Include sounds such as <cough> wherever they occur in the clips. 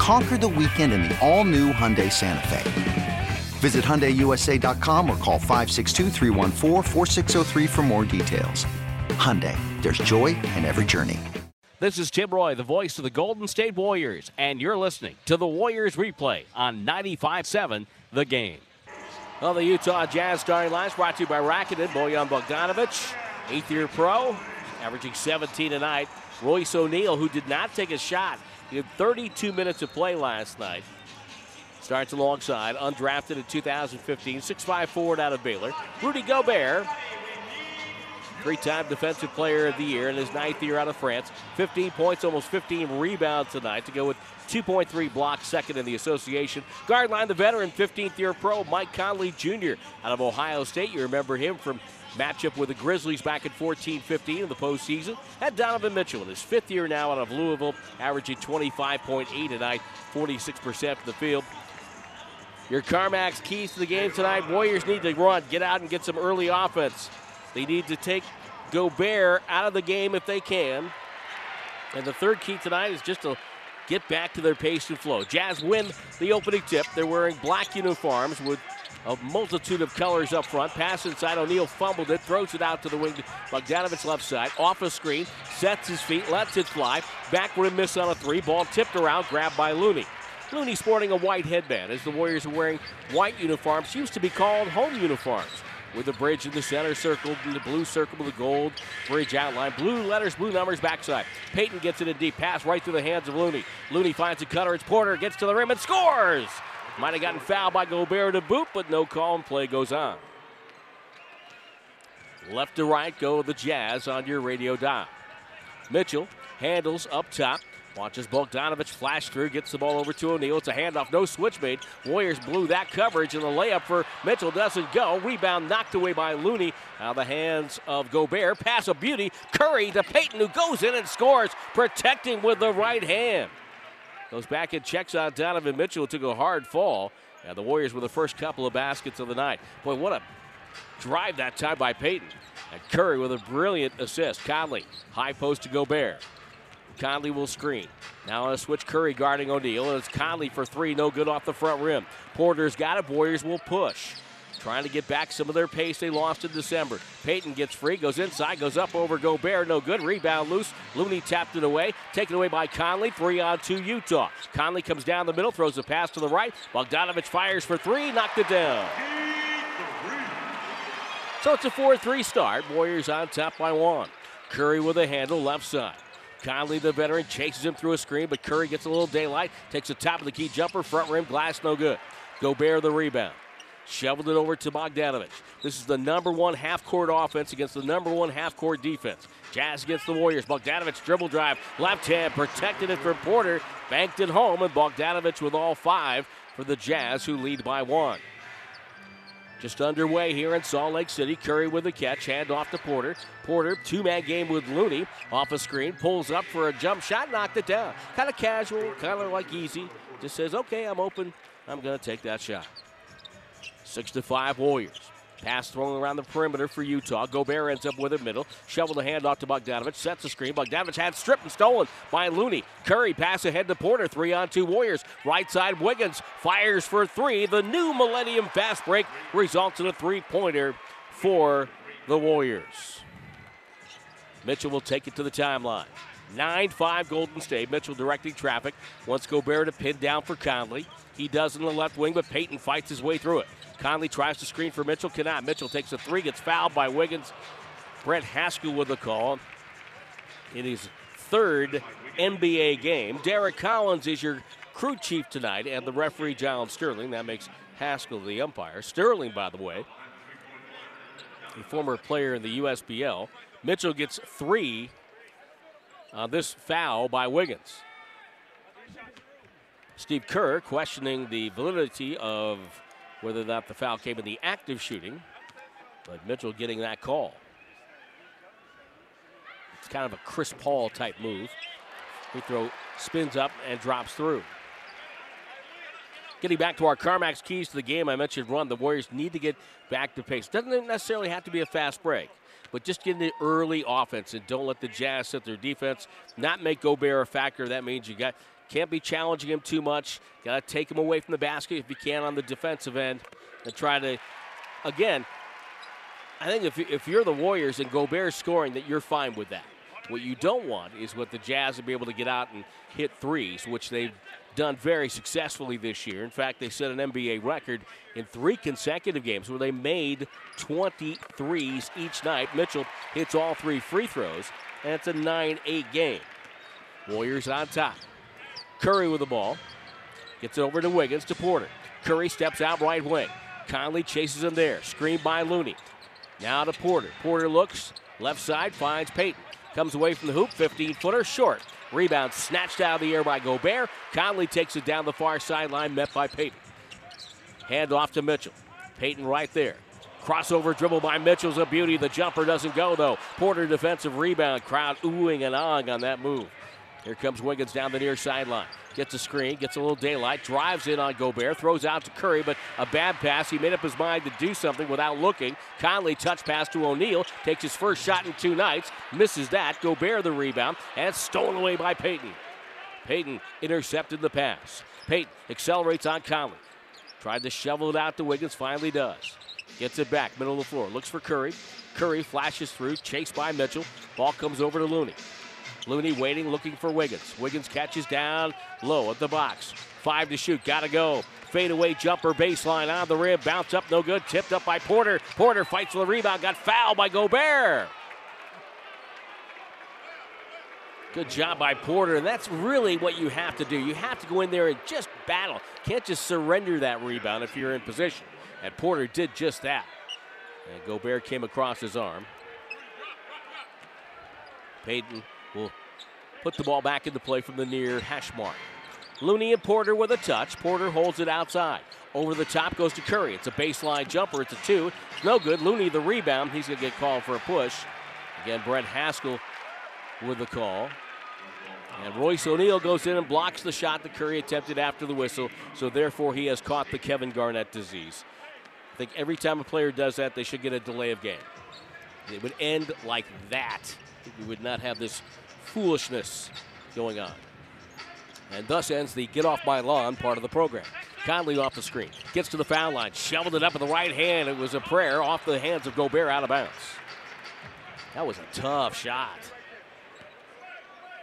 Conquer the weekend in the all new Hyundai Santa Fe. Visit HyundaiUSA.com or call 562 for more details. Hyundai, there's joy in every journey. This is Tim Roye, the voice of the Golden State Warriors, and you're listening to the Warriors replay on 95.7 The Game. Well, the Utah Jazz starting lines brought to you by Rakuten, Bojan Bogdanovic, eighth year pro, averaging 17 tonight. Royce O'Neale, who did not take a shot, he had 32 minutes of play last night. Starts alongside, undrafted in 2015, 6'5 forward out of Baylor. Rudy Gobert, three time Defensive Player of the Year in his ninth year out of France. 15 points, almost 15 rebounds tonight to go with 2.3 blocks, second in the association. Guard line, the veteran, 15th year pro, Mike Conley Jr. out of Ohio State. You remember him from matchup with the Grizzlies back in 14 15 in the postseason. And Donovan Mitchell in his fifth year now out of Louisville, averaging 25.8 tonight, 46% from the field. Your CarMax keys to the game tonight. Warriors need to run, get out and get some early offense. They need to take Gobert out of the game if they can. And the third key tonight is just to get back to their pace and flow. Jazz win the opening tip. They're wearing black uniforms with a multitude of colors up front. Pass inside. O'Neale fumbled it, throws it out to the wing. Bogdanovic left side. Off a screen. Sets his feet, lets it fly. Back rim miss on a three. Ball tipped around, grabbed by Looney. Looney sporting a white headband as the Warriors are wearing white uniforms, used to be called home uniforms. With the bridge in the center circle, the blue circle with the gold bridge outline. Blue letters, blue numbers, backside. Payton gets it in deep pass right through the hands of Looney. Looney finds a cutter. It's Porter, gets to the rim and scores. Might have gotten fouled by Gobert to boot, but no call and play goes on. Left to right go the Jazz on your radio dial. Mitchell handles up top. Watches Bogdanovic flash through, gets the ball over to O'Neale. It's a handoff, no switch made. Warriors blew that coverage, and the layup for Mitchell doesn't go. Rebound knocked away by Looney. Out of the hands of Gobert. Pass of beauty. Curry to Payton, who goes in and scores, protecting with the right hand. Goes back and checks on Donovan Mitchell, took a hard fall. And the Warriors were the first couple of baskets of the night. Boy, what a drive that time by Payton. And Curry with a brilliant assist. Conley, high post to Gobert. Conley will screen. Now on a switch, Curry guarding O'Neale. And it's Conley for three, no good off the front rim. Porter's got it. Warriors will push. Trying to get back some of their pace they lost in December. Payton gets free, goes inside, goes up over Gobert. No good. Rebound loose. Looney tapped it away. Taken away by Conley. Three on two, Utah. Conley comes down the middle, throws a pass to the right. Bogdanovic fires for three, knocked it down. So it's a 4 3 start. Warriors on top by one. Curry with a handle left side. Conley, the veteran, chases him through a screen, but Curry gets a little daylight, takes the top of the key jumper, front rim, glass, no good. Gobert the rebound. Shoveled it over to Bogdanovic. This is the number one half court offense against the number one half court defense. Jazz against the Warriors. Bogdanovic dribble drive, left hand, protected it from Porter, banked it home, and Bogdanovic with all five for the Jazz, who lead by one. Just underway here in Salt Lake City. Curry with the catch, hand off to Porter. Porter, two man game with Looney. Off a screen, pulls up for a jump shot, knocked it down. Kind of casual, kind of like easy. Just says, okay, I'm open. I'm going to take that shot. Six to five Warriors. Pass thrown around the perimeter for Utah. Gobert ends up with it middle. Shovel the handoff to Bogdanovic. Sets the screen. Bogdanovic had stripped and stolen by Looney. Curry pass ahead to Porter. Three on two Warriors. Right side Wiggins fires for three. The new Millennium fast break results in a three pointer for the Warriors. Mitchell will take it to the timeline. 9 5 Golden State. Mitchell directing traffic. Wants Gobert to pin down for Conley. He does in the left wing, but Payton fights his way through it. Conley tries to screen for Mitchell, cannot. Mitchell takes a three, gets fouled by Wiggins. Brent Haskill with the call in his third NBA game. Derrick Collins is your crew chief tonight, and the referee, John Sterling. That makes Haskill the umpire. Sterling, by the way, a former player in the USBL. Mitchell gets three on this foul by Wiggins. Steve Kerr questioning the validity of whether or not the foul came in the active shooting, but Mitchell getting that call. It's kind of a Chris Paul type move. Free throw spins up and drops through. Getting back to our CarMax keys to the game, I mentioned run. The Warriors need to get back to pace. Doesn't necessarily have to be a fast break, but just get in the early offense and don't let the Jazz set their defense. Not make Gobert a factor. That means you got can't be challenging him too much. Got to take him away from the basket if you can on the defensive end and try to, again, I think if, if you're the Warriors and Gobert scoring, that you're fine with that. What you don't want is what the Jazz will be able to get out and hit threes, which they've done very successfully this year. In fact, they set an NBA record in three consecutive games where they made 20 threes each night. Mitchell hits all three free throws, and it's a 9 8 game. Warriors on top. Curry with the ball. Gets it over to Wiggins to Porter. Curry steps out right wing. Conley chases him there. Screened by Looney. Now to Porter. Porter looks left side, finds Payton. Comes away from the hoop, 15 footer, short. Rebound snatched out of the air by Gobert. Conley takes it down the far sideline, met by Payton. Hand off to Mitchell. Payton right there. Crossover dribble by Mitchell's a beauty. The jumper doesn't go though. Porter defensive rebound. Crowd oohing and ahhing on that move. Here comes Wiggins down the near sideline. Gets a screen, gets a little daylight, drives in on Gobert, throws out to Curry, but a bad pass. He made up his mind to do something without looking. Conley touch pass to O'Neale, takes his first shot in two nights, misses that. Gobert the rebound, and it's stolen away by Payton. Payton intercepted the pass. Payton accelerates on Conley. Tried to shovel it out to Wiggins, finally does. Gets it back, middle of the floor. Looks for Curry. Curry flashes through, chased by Mitchell. Ball comes over to Looney. Looney waiting, looking for Wiggins. Wiggins catches down low at the box. Five to shoot, gotta go. Fadeaway jumper baseline on the rim, bounce up, no good. Tipped up by Porter. Porter fights for the rebound, got fouled by Gobert. Good job by Porter, and that's really what you have to do. You have to go in there and just battle. Can't just surrender that rebound if you're in position. And Porter did just that. And Gobert came across his arm. Payton will put the ball back into play from the near hash mark. Looney and Porter with a touch. Porter holds it outside. Over the top goes to Curry. It's a baseline jumper. It's a two. It's no good. Looney the rebound. He's going to get called for a push. Again, Brent Haskill with the call. And Royce O'Neale goes in and blocks the shot that Curry attempted after the whistle. So therefore, he has caught the Kevin Garnett disease. I think every time a player does that, they should get a delay of game. It would end like that. We would not have this foolishness going on. And thus ends the get off my lawn part of the program. Conley off the screen. Gets to the foul line. Shoveled it up with the right hand. It was a prayer off the hands of Gobert out of bounds. That was a tough shot.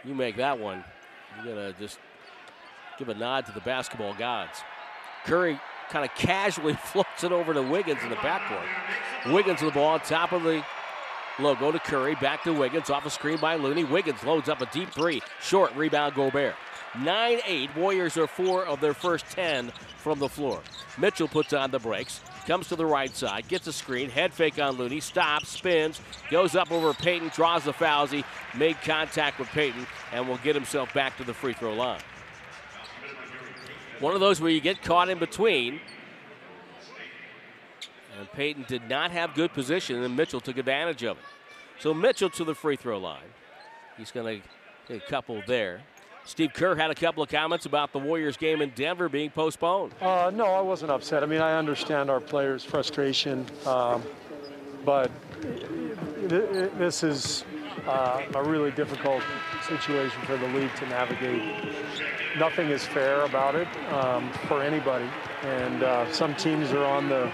You make that one, you're going to just give a nod to the basketball gods. Curry kind of casually <laughs> floats it over to Wiggins in the backcourt. Wiggins with the ball on top of the logo to Curry. Back to Wiggins off a screen by Looney. Wiggins loads up a deep three. Short rebound, Gobert. 9 8. Warriors are four of their first 10 from the floor. Mitchell puts on the brakes. Comes to the right side, gets a screen, head fake on Looney, stops, spins, goes up over Payton, draws the fouls. He made contact with Payton and will get himself back to the free throw line. One of those where you get caught in between. And Payton did not have good position, and Mitchell took advantage of it. So Mitchell to the free throw line. He's going to get a couple there. Steve Kerr had a couple of comments about the Warriors game in Denver being postponed. Uh, no, I wasn't upset. I mean, I understand our players' frustration, um, but this is uh, a really difficult situation for the league to navigate. Nothing is fair about it um, for anybody, and uh, some teams are on the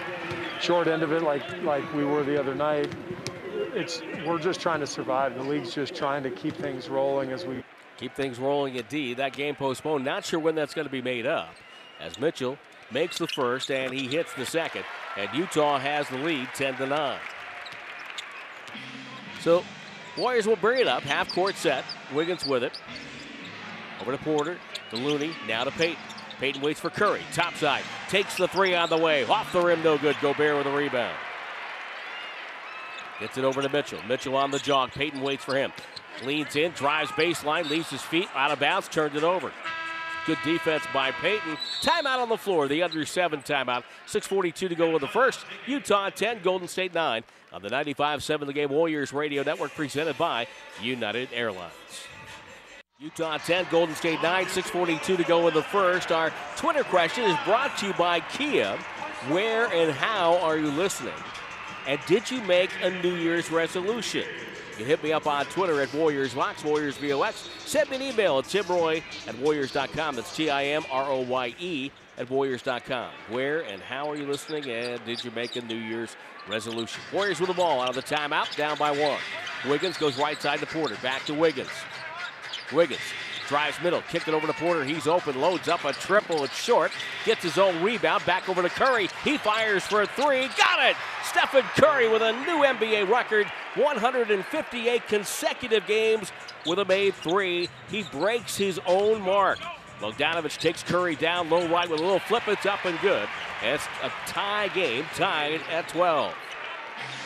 short end of it, like like we were the other night. It's we're just trying to survive. The league's just trying to keep things rolling as we keep things rolling indeed. That game postponed. Not sure when that's going to be made up. As Mitchell makes the first and he hits the second, and Utah has the lead 10 to 9. So Warriors will bring it up. Half court set. Wiggins with it. Over to Porter. To Looney. Now to Payton. Payton waits for Curry. Top side. Takes the three on the way. Off the rim, no good. Gobert with a rebound. Gets it over to Mitchell. Mitchell on the jog. Payton waits for him. Leans in, drives baseline, leaves his feet out of bounds, turns it over. Good defense by Payton. Timeout on the floor, the under seven timeout. 6.42 to go in the first. Utah 10, Golden State 9 on the 95 7 the game Warriors Radio Network presented by United Airlines. Utah 10, Golden State 9, 6.42 to go in the first. Our Twitter question is brought to you by Kia. Where and how are you listening? And did you make a New Year's resolution? You hit me up on Twitter at Warriors Vox, Warriors VOX. Send me an email at timroye at warriors.com. That's T I M R O Y E at warriors.com. Where and how are you listening? And did you make a New Year's resolution? Warriors with the ball out of the timeout, down by one. Wiggins goes right side to Porter. Back to Wiggins. Wiggins drives middle, kicked it over to Porter. He's open, loads up a triple. It's short. Gets his own rebound. Back over to Curry. He fires for a three. Got it! Stephen Curry with a new NBA record 158 consecutive games with a made three. He breaks his own mark. Bogdanovic takes Curry down low right with a little flip. It's up and good. It's a tie game, tied at 12.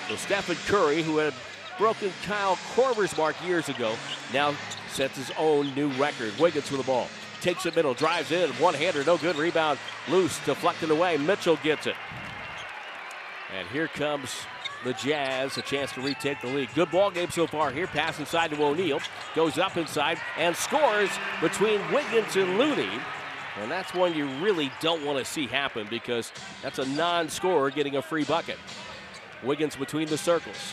So Stephen Curry, who had broken Kyle Korver's mark years ago, now sets his own new record. Wiggins with the ball. Takes it middle, drives in, one hander, no good. Rebound loose, deflected away. Mitchell gets it. And here comes the Jazz, a chance to retake the lead. Good ball game so far here. Pass inside to O'Neale. Goes up inside and scores between Wiggins and Looney. And that's one you really don't want to see happen because that's a non scorer getting a free bucket. Wiggins between the circles.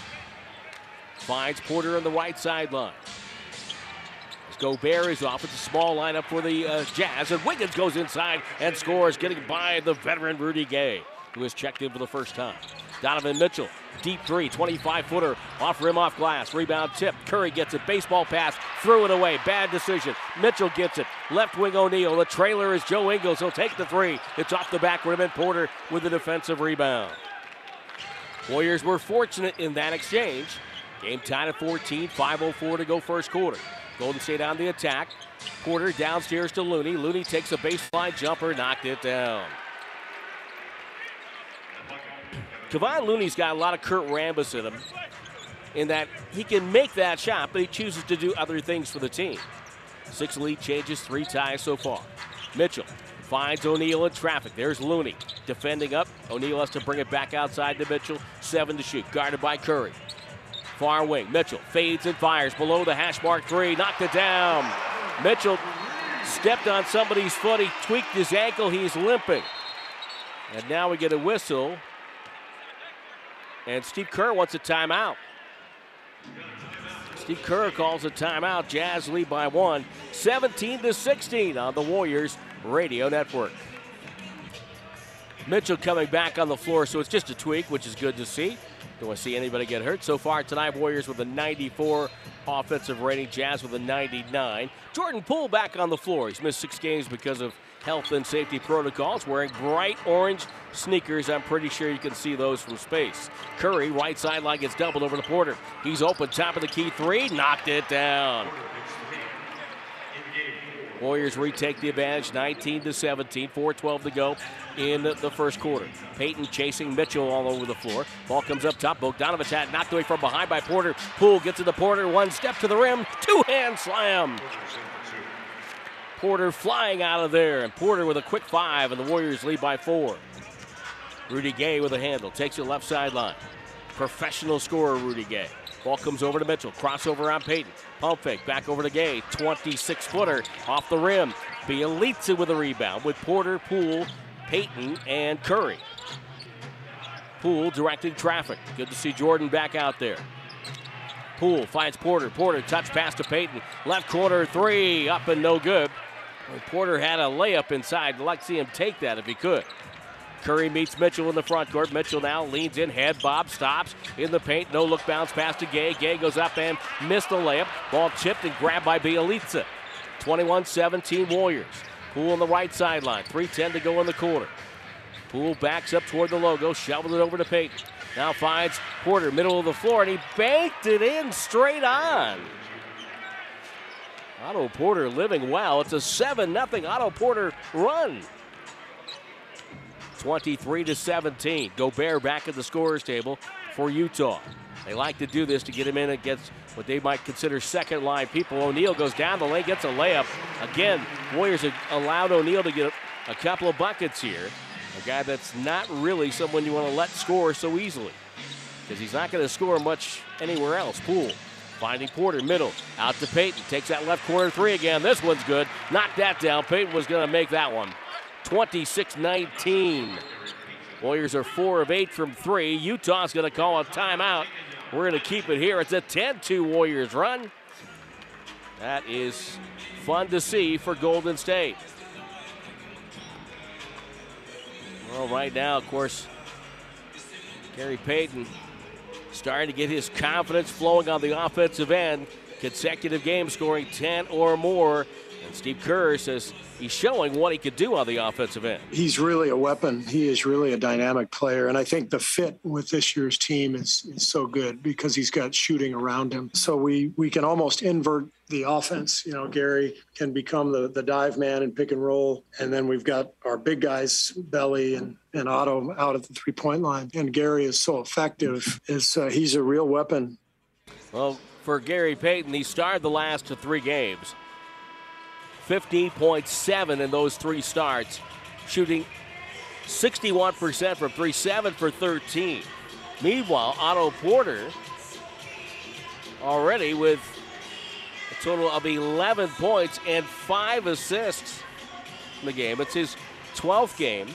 Finds Porter on the right sideline. Gobert is off. It's a small lineup for the uh, Jazz. And Wiggins goes inside and scores, getting by the veteran Rudy Gay, who has checked in for the first time. Donovan Mitchell, deep three, 25 footer, off rim, off glass. Rebound tip. Curry gets it. Baseball pass. Threw it away. Bad decision. Mitchell gets it. Left wing O'Neale. The trailer is Joe Ingles. He'll take the three. It's off the back rim, and Porter with the defensive rebound. Warriors were fortunate in that exchange. Game tied at 14, 5.04 to go first quarter. Golden State on the attack. Porter downstairs to Looney. Looney takes a baseline jumper, knocked it down. Kevon Looney's got a lot of Kurt Rambis in him in that he can make that shot, but he chooses to do other things for the team. Six lead changes, three ties so far. Mitchell finds O'Neale in traffic. There's Looney defending up. O'Neale has to bring it back outside to Mitchell. Seven to shoot, guarded by Curry. Far wing. Mitchell fades and fires below the hash mark three. Knocked it down. Mitchell stepped on somebody's foot. He tweaked his ankle. He's limping. And now we get a whistle. And Steve Kerr wants a timeout. Steve Kerr calls a timeout. Jazz lead by one, 17 to 16 on the Warriors Radio Network. Mitchell coming back on the floor, so it's just a tweak, which is good to see. Don't want to see anybody get hurt. So far tonight, Warriors with a 94 offensive rating, Jazz with a 99. Jordan Poole back on the floor. He's missed six games because of health and safety protocols, wearing bright orange sneakers. I'm pretty sure you can see those from space. Curry, right sideline, gets doubled over to Porter. He's open, top of the key three, knocked it down. Warriors retake the advantage 19 to 17, 4-12 to go in the first quarter. Payton chasing Mitchell all over the floor. Ball comes up top. Bogdanovic had knocked away from behind by Porter. Poole gets to the Porter. One step to the rim. Two hand slam. Porter flying out of there. And Porter with a quick five, and the Warriors lead by four. Rudy Gay with a handle. Takes it left sideline. Professional scorer, Rudy Gay. Ball comes over to Mitchell. Crossover on Payton. Back over to Gay. 26 footer off the rim. Bjelica with a rebound with Porter, Poole, Payton, and Curry. Poole directing traffic. Good to see Jordan back out there. Poole finds Porter. Porter touch pass to Payton. Left corner three. Up and no good. Porter had a layup inside. I'd like to see him take that if he could. Curry meets Mitchell in the front court. Mitchell now leans in, head bob, stops in the paint. No look bounce pass to Gay. Gay goes up and missed the layup. Ball chipped and grabbed by Bjelica. 21 17 Warriors. Poole on the right sideline. 3.10 to go in the quarter. Poole backs up toward the logo, shovels it over to Payton. Now finds Porter, middle of the floor, and he banked it in straight on. Otto Porter living well. It's a 7 0 Otto Porter run. 23 to 17. Gobert back at the scorers table for Utah. They like to do this to get him in against what they might consider second line people. O'Neale goes down the lane, gets a layup. Again, Warriors allowed O'Neale to get a couple of buckets here. A guy that's not really someone you want to let score so easily because he's not going to score much anywhere else. Poole finding Porter, middle, out to Payton. Takes that left corner three again. This one's good. Knocked that down. Payton was going to make that one. 26 19. Warriors are four of eight from three. Utah's going to call a timeout. We're going to keep it here. It's a 10 2 Warriors run. That is fun to see for Golden State. Well, right now, of course, Gary Payton starting to get his confidence flowing on the offensive end. Consecutive games scoring 10 or more. And Steve Kerr says he's showing what he could do on the offensive end. He's really a weapon. He is really a dynamic player. And I think the fit with this year's team is, is so good because he's got shooting around him. So we, we can almost invert the offense. You know, Gary can become the, the dive man and pick and roll. And then we've got our big guys, Belly and, and Otto, out at the three point line. And Gary is so effective. Is uh, He's a real weapon. Well, for Gary Payton, he started the last three games. 15.7 in those three starts, shooting 61% from three, 7 for 13. Meanwhile, Otto Porter already with a total of 11 points and five assists in the game. It's his 12th game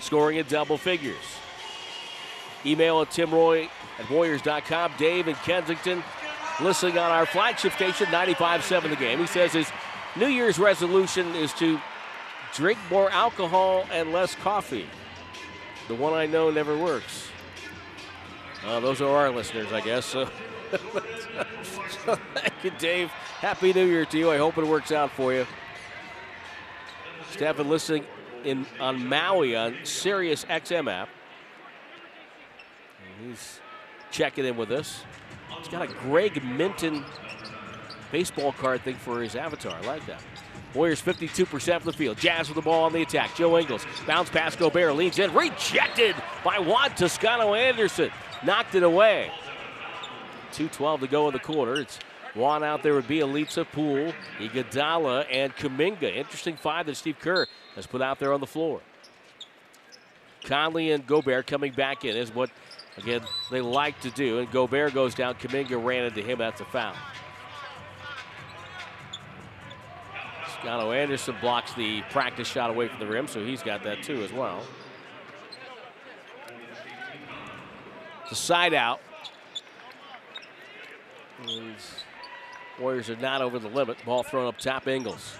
scoring in double figures. Email at timroye at warriors.com. Dave in Kensington listening on our flagship station, 95.7 the game. He says his New Year's resolution is to drink more alcohol and less coffee. The one I know never works. Uh, those are our listeners, I guess. <laughs> So, thank you, Dave. Happy New Year to you. I hope it works out for you. Stefan listening in on Maui on Sirius XM app. He's checking in with us. He's got a Greg Minton baseball card thing for his avatar. I like that. Warriors 52% from the field. Jazz with the ball on the attack. Joe Ingles. Bounce pass Gobert. Leans in. Rejected by Juan Toscano Anderson. Knocked it away. 2.12 to go in the quarter. It's Juan out there would with Bjelica, Poole, Iguodala, and Kuminga. Interesting five that Steve Kerr has put out there on the floor. Conley and Gobert coming back in is what, again, they like to do. And Gobert goes down. Kuminga ran into him. That's a foul. Toscano Anderson blocks the practice shot away from the rim, so he's got that too as well. The side out. And Warriors are not over the limit. Ball thrown up top, Ingles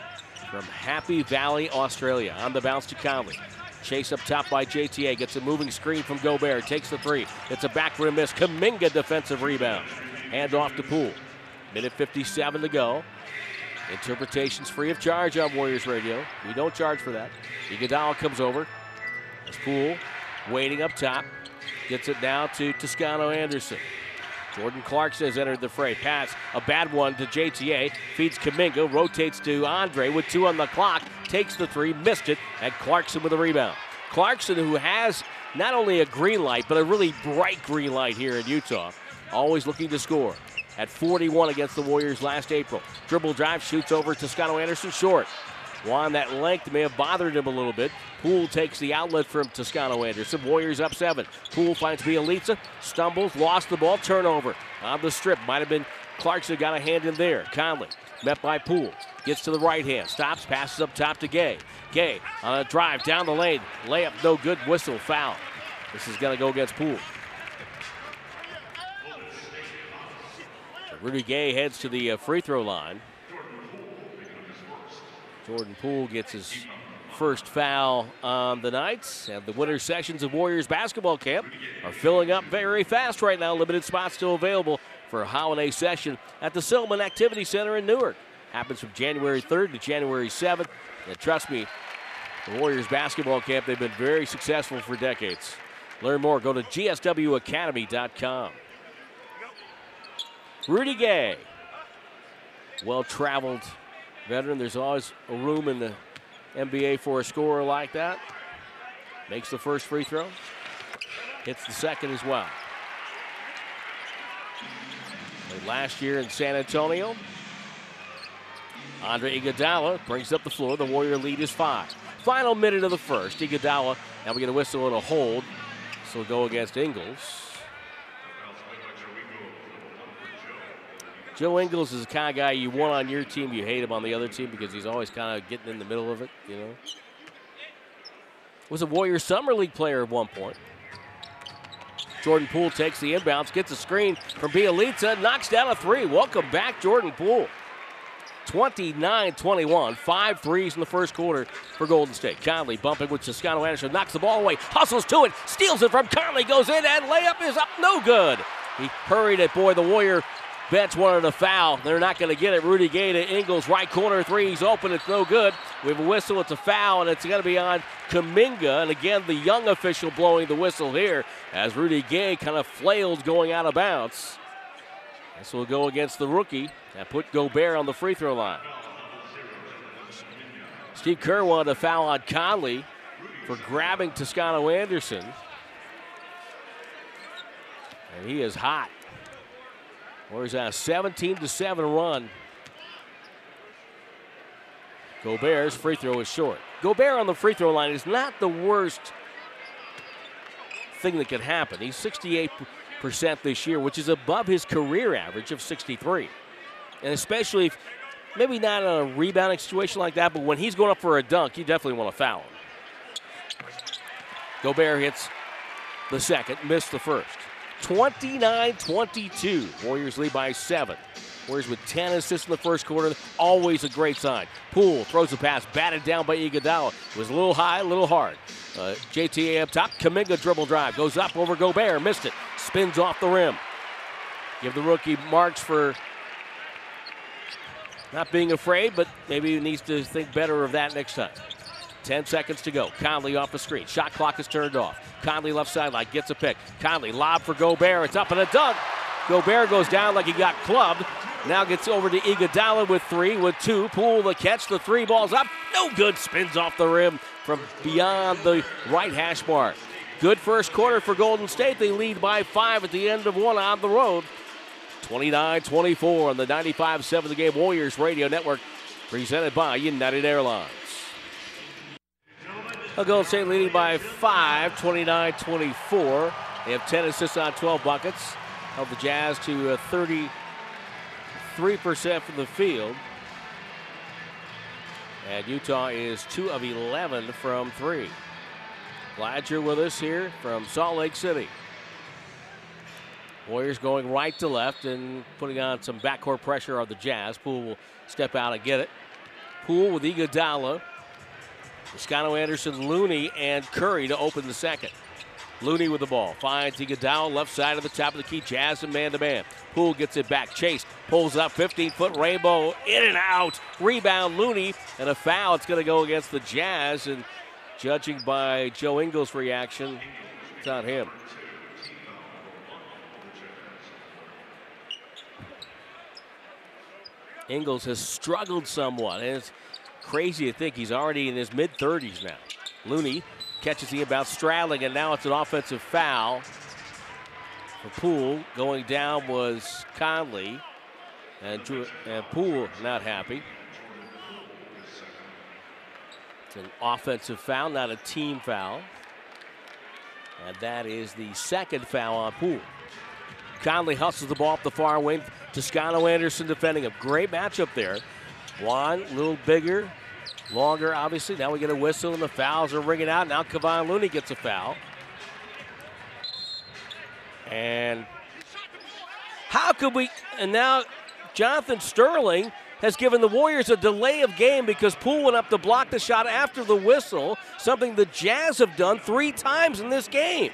from Happy Valley, Australia. On the bounce to Conley. Chase up top by JTA. Gets a moving screen from Gobert. Takes the three. It's a back rim miss. Kuminga defensive rebound. Hand off to Poole. Minute 57 to go. Interpretations free of charge on Warriors Radio. We don't charge for that. Iguodala comes over. As Poole waiting up top. Gets it now to Toscano Anderson. Jordan Clarkson has entered the fray. Pass, a bad one to JTA. Feeds Kuminga, rotates to Andre with two on the clock. Takes the three, missed it, and Clarkson with a rebound. Clarkson, who has not only a green light, but a really bright green light here in Utah, always looking to score at 41 against the Warriors last April. Dribble drive, shoots over Toscano Anderson, short. Juan, that length may have bothered him a little bit. Poole takes the outlet from Toscano Anderson. Warriors up seven. Poole finds Bjelica, stumbles, lost the ball, turnover on the strip. Might have been Clarkson got a hand in there. Conley met by Poole. Gets to the right hand, stops, passes up top to Gay. Gay on a drive down the lane. Layup no good, whistle, foul. This is going to go against Poole. Rudy Gay heads to the uh, free throw line. Jordan Poole gets his first foul on the night. And the winter sessions of Warriors basketball camp are filling up very fast right now. Limited spots still available for a holiday session at the Silliman Activity Center in Newark. Happens from January 3rd to January 7th. And trust me, the Warriors basketball camp, they've been very successful for decades. Learn more, go to gswacademy.com. Rudy Gay, well traveled veteran. There's always a room in the NBA for a scorer like that. Makes the first free throw, hits the second as well. last year in San Antonio, Andre Iguodala brings up the floor. The Warrior lead is five. Final minute of the first. Iguodala, now we get a whistle and a hold. So go against Ingles. Joe Ingles is the kind of guy you want on your team, you hate him on the other team because he's always kind of getting in the middle of it, you know. Was a Warrior Summer League player at one point. Jordan Poole takes the inbounds, gets a screen from Bjelica, knocks down a three. Welcome back, Jordan Poole. 29 21. Five threes in the first quarter for Golden State. Conley bumping with Toscano Anderson, knocks the ball away, hustles to it, steals it from Conley, goes in, and layup is up, no good. He hurried it. Boy, the Warrior bench wanted a foul. They're not going to get it. Rudy Gay to Ingles, right corner three. He's open. It's no good. We have a whistle. It's a foul, and it's going to be on Kuminga. And again, the young official blowing the whistle here as Rudy Gay kind of flails going out of bounds. This will go against the rookie. and put Gobert on the free throw line. Steve Kerr wanted a foul on Conley for grabbing Toscano Anderson. And he is hot. On a 17 to 7 run. Gobert's free throw is short. Gobert on the free throw line is not the worst thing that could happen. He's 68 percent this year, which is above his career average of 63. And especially if maybe not in a rebounding situation like that, but when he's going up for a dunk, you definitely want to foul him. Gobert hits the second, missed the first. 29 22. Warriors lead by seven. Warriors with 10 assists in the first quarter. Always a great sign. Poole throws a pass, batted down by Iguodala. It was a little high, a little hard. Uh, JTA up top. Kuminga dribble drive. Goes up over Gobert. Missed it. Spins off the rim. Give the rookie marks for not being afraid, but maybe he needs to think better of that next time. 10 seconds to go. Conley off the screen. Shot clock is turned off. Conley left sideline gets a pick. Conley lob for Gobert. It's up and a dunk. Gobert goes down like he got clubbed. Now gets over to Iguodala with three, with two. Poole the catch. The three balls up. No good. Spins off the rim from beyond the right hash mark. Good first quarter for Golden State. They lead by five at the end of one on the road. 29 24 on the 95 7 the game Warriors Radio Network, presented by United Airlines. A Golden State leading by five, 29 24. They have 10 assists on 12 buckets. Held the Jazz to uh, 33% from the field. And Utah is 2 of 11 from 3. Glad you're with us here from Salt Lake City. Warriors going right to left and putting on some backcourt pressure on the Jazz. Poole will step out and get it. Poole with Iguodala Toscano Anderson, Looney, and Curry to open the second. Looney with the ball. Finds Iguodala left side of the top of the key. Jazz and man to man. Poole gets it back. Chase pulls up 15 foot rainbow in and out. Rebound Looney and a foul. It's going to go against the Jazz. And judging by Joe Ingles' reaction, it's on him. Ingles has struggled somewhat. And Crazy to think he's already in his mid 30s now. Looney catches the about straddling, and now it's an offensive foul. For Poole going down was Conley, and, Drew, and Poole not happy. It's an offensive foul, not a team foul. And that is the second foul on Poole. Conley hustles the ball up the far wing. Toscano Anderson defending a great matchup there. Juan, a little bigger, longer, obviously. Now we get a whistle and the fouls are ringing out. Now Kevon Looney gets a foul. And how could we? And now Jonathan Sterling has given the Warriors a delay of game because Poole went up to block the shot after the whistle, something the Jazz have done three times in this game.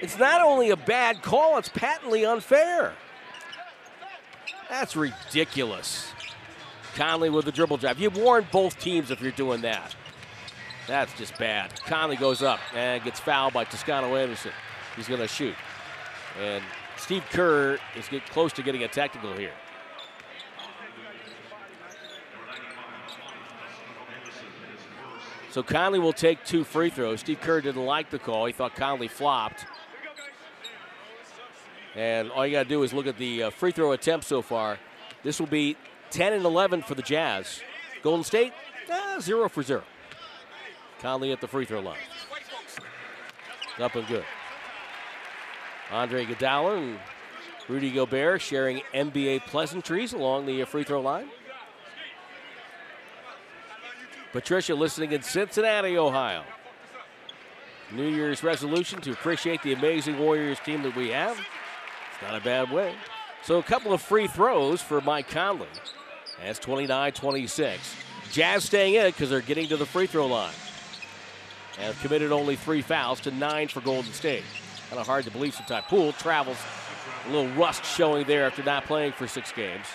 It's not only a bad call, it's patently unfair. That's ridiculous. Conley with the dribble drive. You warn both teams if you're doing that. That's just bad. Conley goes up and gets fouled by Toscano Anderson. He's going to shoot. And Steve Kerr is get close to getting a technical here. So Conley will take two free throws. Steve Kerr didn't like the call. He thought Conley flopped. And all you got to do is look at the uh, free throw attempts so far. This will be 10 and 11 for the Jazz. Golden State, eh, zero for zero. Conley at the free throw line. Up and good. Andre Iguodala and Rudy Gobert sharing NBA pleasantries along the free throw line. Patricia listening in Cincinnati, Ohio. New Year's resolution to appreciate the amazing Warriors team that we have. Not a bad way. So a couple of free throws for Mike Conley. That's 29-26. Jazz staying in because they're getting to the free throw line. Have committed only three fouls to nine for Golden State. Kind of hard to believe sometimes. Poole travels. A little rust showing there after not playing for six games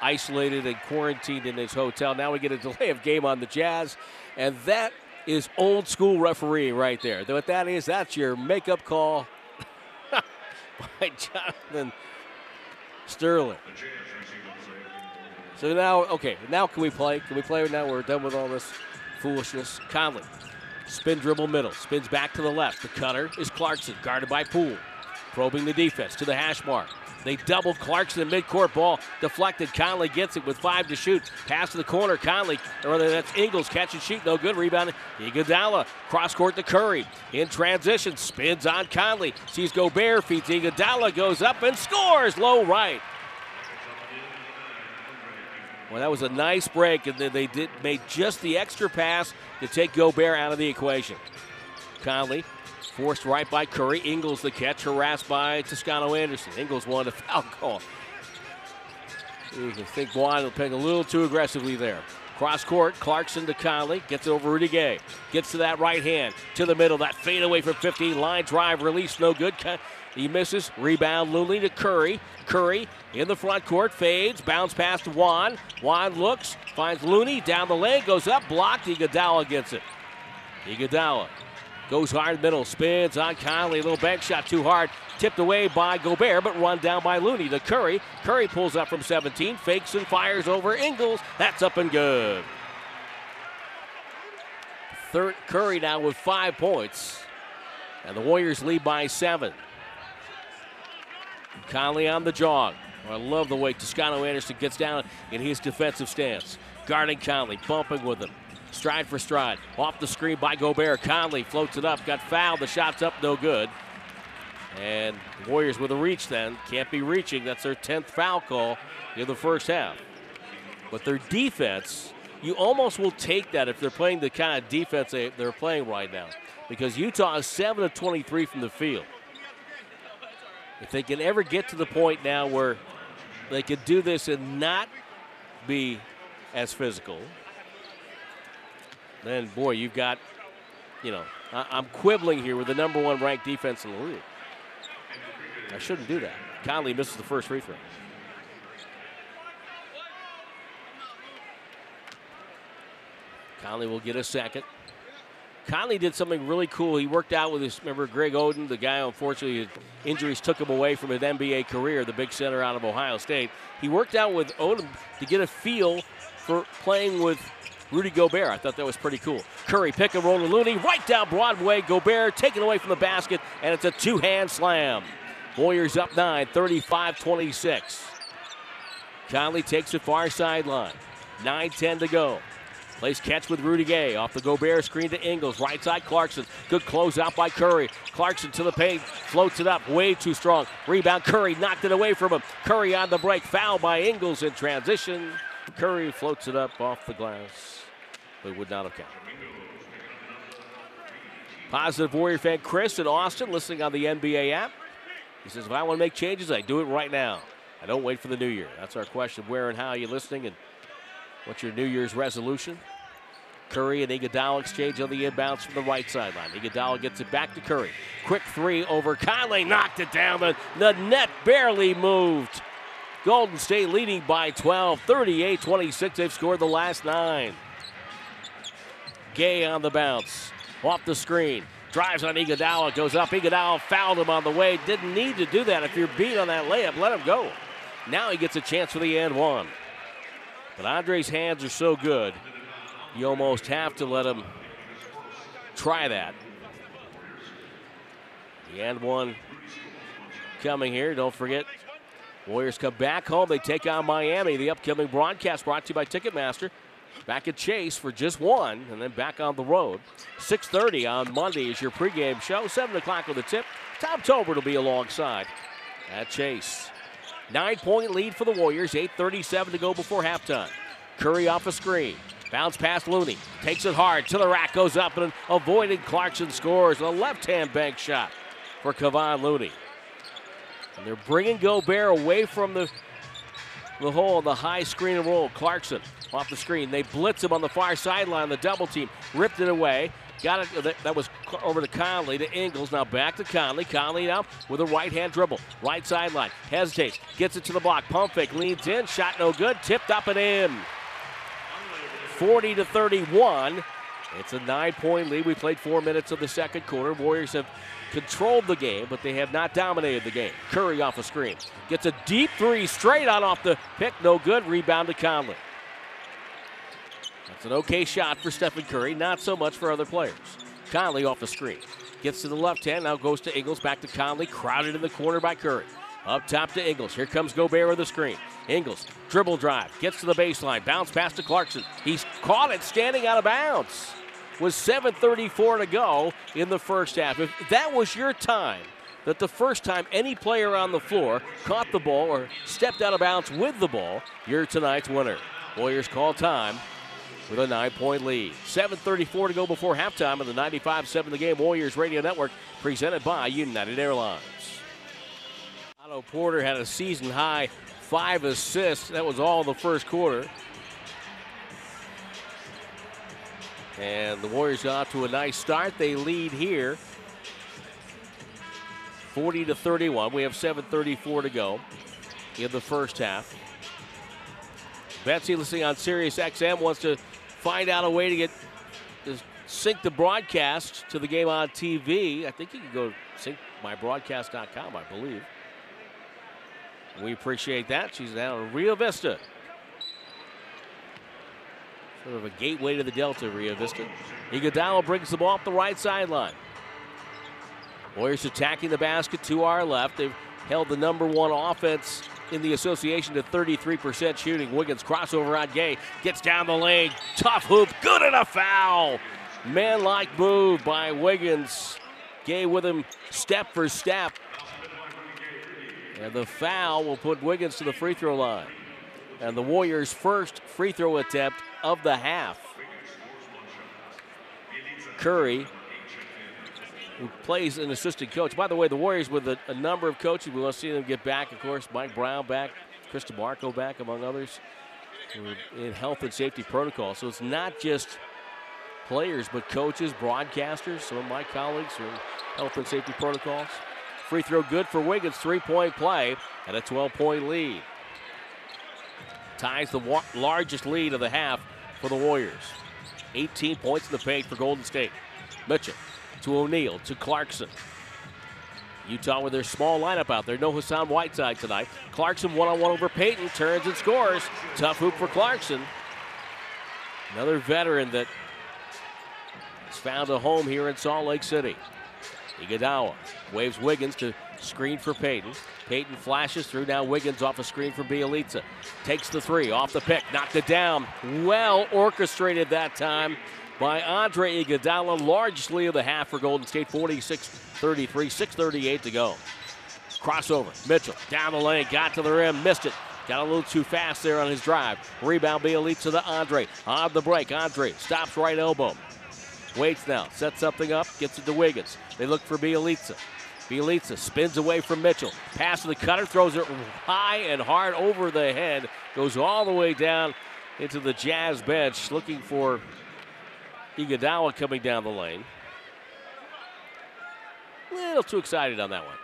isolated and quarantined in his hotel. Now we get a delay of game on the Jazz, and that is old school referee right there. What that is, that's your makeup call by <laughs> Jonathan Sterling. So now, okay, now can we play? Can we play now? We're done with all this foolishness. Conley, spin dribble middle, spins back to the left. The cutter is Clarkson, guarded by Poole. Probing the defense to the hash mark. They double Clarkson midcourt ball. Deflected. Conley gets it with five to shoot. Pass to the corner. Conley, or that's Ingles, catch and shoot. No good. Rebound. Iguodala. Cross court to Curry. In transition. Spins on Conley. Sees Gobert. Feeds Iguodala. Goes up and scores. Low right. Well, that was a nice break, and then they did made just the extra pass to take Gobert out of the equation. Conley Forced right by Curry. Ingles the catch, harassed by Toscano Anderson. Ingles won a <laughs> foul call. I think Juan playing a little too aggressively there. Cross court, Clarkson to Conley, gets over Rudy Gay. Gets to that right hand, to the middle, that fade away from 15, line drive, release, no good. He misses, rebound Looney to Curry. Curry in the front court, fades, bounce pass to Juan. Juan looks, finds Looney, down the lane, goes up, blocked, Iguodala gets it. Iguodala Goes hard middle, spins on Conley. Little bank shot too hard. Tipped away by Gobert, but run down by Looney to Curry. Curry pulls up from 17, fakes and fires over Ingles. That's up and good. Third Curry now with five points. And the Warriors lead by seven. Conley on the jog. I love the way Toscano Anderson gets down in his defensive stance. Guarding Conley, bumping with him stride for stride. Off the screen by Gobert. Conley floats it up, got fouled. The shot's up, no good. And Warriors with a reach then. Can't be reaching. That's their 10th foul call in the first half. But their defense, you almost will take that if they're playing the kind of defense they, they're playing right now. Because Utah is 7 of 23 from the field. If they can ever get to the point now where they could do this and not be as physical, then boy, you've got, you know, I, am quibbling here with the number one ranked defense in the league. I shouldn't do that. Conley misses the first free throw. Conley will get a second. Conley did something really cool. He worked out with his, remember, Greg Oden, the guy, unfortunately, his injuries took him away from his NBA career, the big center out of Ohio State. He worked out with Oden to get a feel for playing with Rudy Gobert. I thought that was pretty cool. Curry pick and roll to Looney right down Broadway. Gobert taken away from the basket, and it's a two hand slam. Warriors up 9, 35 26. Conley takes the far sideline. 9 10 to go. Plays catch with Rudy Gay off the Gobert screen to Ingles. Right side Clarkson. Good close out by Curry. Clarkson to the paint. Floats it up. Way too strong. Rebound. Curry knocked it away from him. Curry on the break. Foul by Ingles in transition. Curry floats it up off the glass but would not have counted. Positive Warrior fan Chris in Austin listening on the NBA app. He says, if I want to make changes, I do it right now. I don't wait for the new year. That's our question. Where and how are you listening and what's your New Year's resolution? Curry and Iguodala exchange on the inbounds from the right sideline. Iguodala gets it back to Curry. Quick three over Conley. Knocked it down. The, the net barely moved. Golden State leading by 12, 38 26. They've scored the last nine. Gay on the bounce. Off the screen. Drives on Iguodala, goes up. Iguodala fouled him on the way. Didn't need to do that. If you're beat on that layup, let him go. Now he gets a chance for the end one. But Andre's hands are so good, you almost have to let him try that. The end one coming here. Don't forget, Warriors come back home. They take on Miami. The upcoming broadcast brought to you by Ticketmaster. Back at Chase for just one, and then back on the road. 6:30 on Monday is your pregame show. 7 o'clock with the tip. Tom Tolbert will be alongside at Chase. Nine-point lead for the Warriors. 8:37 to go before halftime. Curry off a screen. Bounce past Looney. Takes it hard to the rack. Goes up and avoided Clarkson scores. A left-hand bank shot for Kevon Looney. And they're bringing Gobert away from the, the hole, the high screen and roll. Clarkson off the screen. They blitz him on the far sideline. The double team ripped it away. Got it. That was over to Conley to Ingles. Now back to Conley. Conley now with a right hand dribble. Right sideline. Hesitates. Gets it to the block. Pump fake. Leans in. Shot no good. Tipped up and in. 40 to 31. It's a nine point lead. We played four minutes of the second quarter. Warriors have controlled the game, but they have not dominated the game. Curry off a screen. Gets a deep three straight on off the pick. No good. Rebound to Conley. That's an okay shot for Stephen Curry, not so much for other players. Conley off the screen. Gets to the left hand, now goes to Ingles, back to Conley, crowded in the corner by Curry. Up top to Ingles. Here comes Gobert with the screen. Ingles, dribble drive, gets to the baseline, bounce pass to Clarkson. He's caught it standing out of bounds. With 7.34 to go in the first half. If that was your time, that the first time any player on the floor caught the ball or stepped out of bounds with the ball, you're tonight's winner. Warriors call time with a nine point lead. 7.34 to go before halftime of the 95 7 the game Warriors Radio Network, presented by United Airlines. Otto Porter had a season high five assists. That was all the first quarter. And the Warriors got off to a nice start. They lead here 40 to 31. We have 7.34 to go in the first half. Betsy listening on Sirius XM wants to find out a way to get to sync the broadcast to the game on TV. I think you can go sync mybroadcast.com, I believe. We appreciate that. She's down in Rio Vista. Sort of a gateway to the Delta, Rio Vista. Iguodala brings the ball up the right sideline. Warriors attacking the basket to our left. They've held the number one offense in the association to 33% shooting. Wiggins crossover on Gay. Gets down the lane. Tough hoop. Good enough foul. Man like move by Wiggins. Gay with him step for step. And the foul will put Wiggins to the free throw line. And the Warriors' first free throw attempt of the half. Curry, who plays an assistant coach. By the way, the Warriors with a, a number of coaches. We want to see them get back, of course. Mike Brown back, Chris DeMarco back, among others, in health and safety protocol. So it's not just players, but coaches, broadcasters. Some of my colleagues are in health and safety protocols. Free throw good for Wiggins. Three point play and a 12 point lead. Ties the wa- largest lead of the half for the Warriors. 18 points in the paint for Golden State. Mitchell to O'Neale to Clarkson. Utah with their small lineup out there. No Hassan Whiteside tonight. Clarkson one on one over Payton. Turns and scores. Tough hoop for Clarkson. Another veteran that has found a home here in Salt Lake City. Iguodala waves Wiggins to screen for Payton. Payton flashes through. Now Wiggins off a screen for Bjelica. Takes the three off the pick. Knocked it down. Well orchestrated that time by Andre Iguodala. Largely of the half for Golden State. 46-33. 6.38 to go. Crossover. Mitchell down the lane. Got to the rim. Missed it. Got a little too fast there on his drive. Rebound Bjelica to Andre. On the break. Andre stops right elbow. Waits now. Sets something up. Gets it to Wiggins. They look for Bjelica. Bjelica spins away from Mitchell. Pass to the cutter, throws it high and hard over the head. Goes all the way down into the Jazz bench, looking for Iguodala coming down the lane. A little too excited on that one.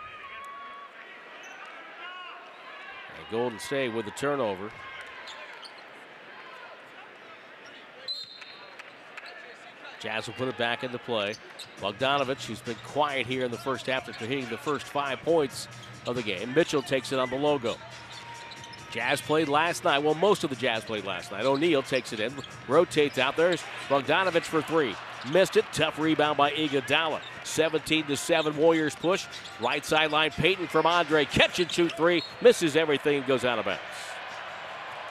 And Golden State with the turnover. Jazz will put it back into play. Bogdanovic, who's been quiet here in the first half after hitting the first five points of the game. Mitchell takes it on the logo. Jazz played last night. Well, most of the Jazz played last night. O'Neale takes it in, rotates out. There's Bogdanovic for three. Missed it. Tough rebound by Iguodala. 17 to 7 Warriors push. Right sideline Payton from Andre. Catch and shoot three. Misses everything. Goes out of bounds.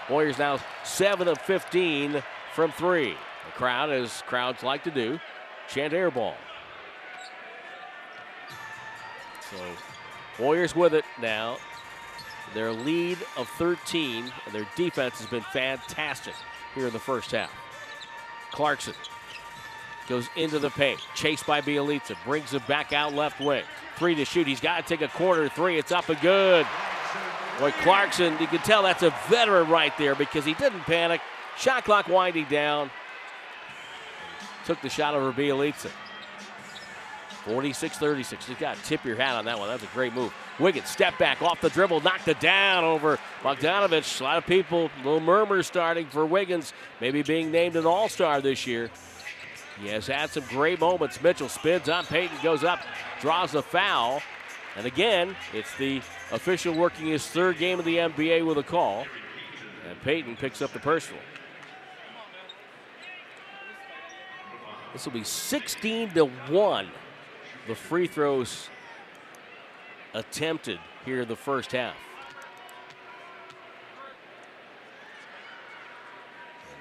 Warriors now 7 of 15 from three. Crowd, as crowds like to do, chant air ball. So Warriors with it now. Their lead of 13, and their defense has been fantastic here in the first half. Clarkson goes into the paint, chased by Bjelica, brings it back out left wing. Three to shoot. He's got to take a corner three. It's up and good. Boy, Clarkson, you can tell that's a veteran right there because he didn't panic. Shot clock winding down. Took the shot over Bjelica. 46 36. You got to tip your hat on that one. That's a great move. Wiggins, step back off the dribble, knocked it down over Bogdanovic. A lot of people, a little murmur starting for Wiggins, maybe being named an all star this year. He has had some great moments. Mitchell spins on Payton, goes up, draws a foul. And again, it's the official working his third game of the NBA with a call. And Payton picks up the personal. This will be 16 to 1 the free throws attempted here in the first half.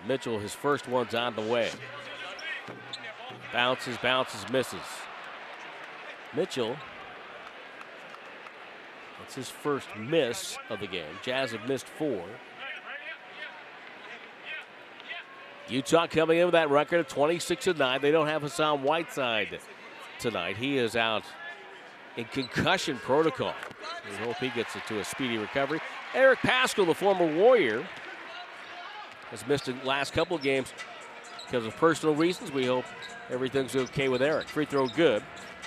Mitchell, his first one's on the way. Bounces, bounces, misses. Mitchell, that's his first miss of the game. Jazz have missed four. Utah coming in with that record of 26 and 9. They don't have Hassan Whiteside tonight. He is out in concussion protocol. We hope he gets it to a speedy recovery. Eric Paschall, the former Warrior, has missed the last couple games because of personal reasons. We hope everything's okay with Eric. Free throw good.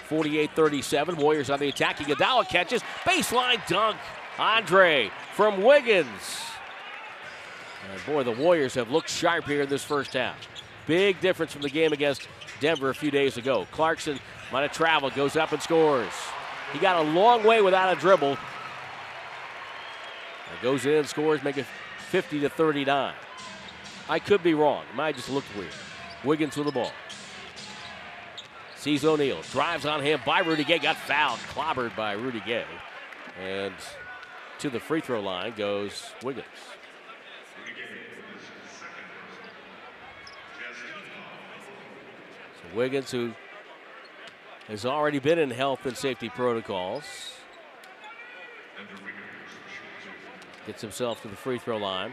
48 37. Warriors on the attack. Iguodala catches. Baseline dunk. Andre from Wiggins. And boy, the Warriors have looked sharp here in this first half. Big difference from the game against Denver a few days ago. Clarkson might have traveled, goes up and scores. He got a long way without a dribble. And goes in, scores, make it 50 to 39. I could be wrong. It might just look weird. Wiggins with the ball. Sees O'Neale. Drives on him by Rudy Gay. Got fouled. Clobbered by Rudy Gay. And to the free throw line goes Wiggins. Wiggins, who has already been in health and safety protocols. Gets himself to the free throw line.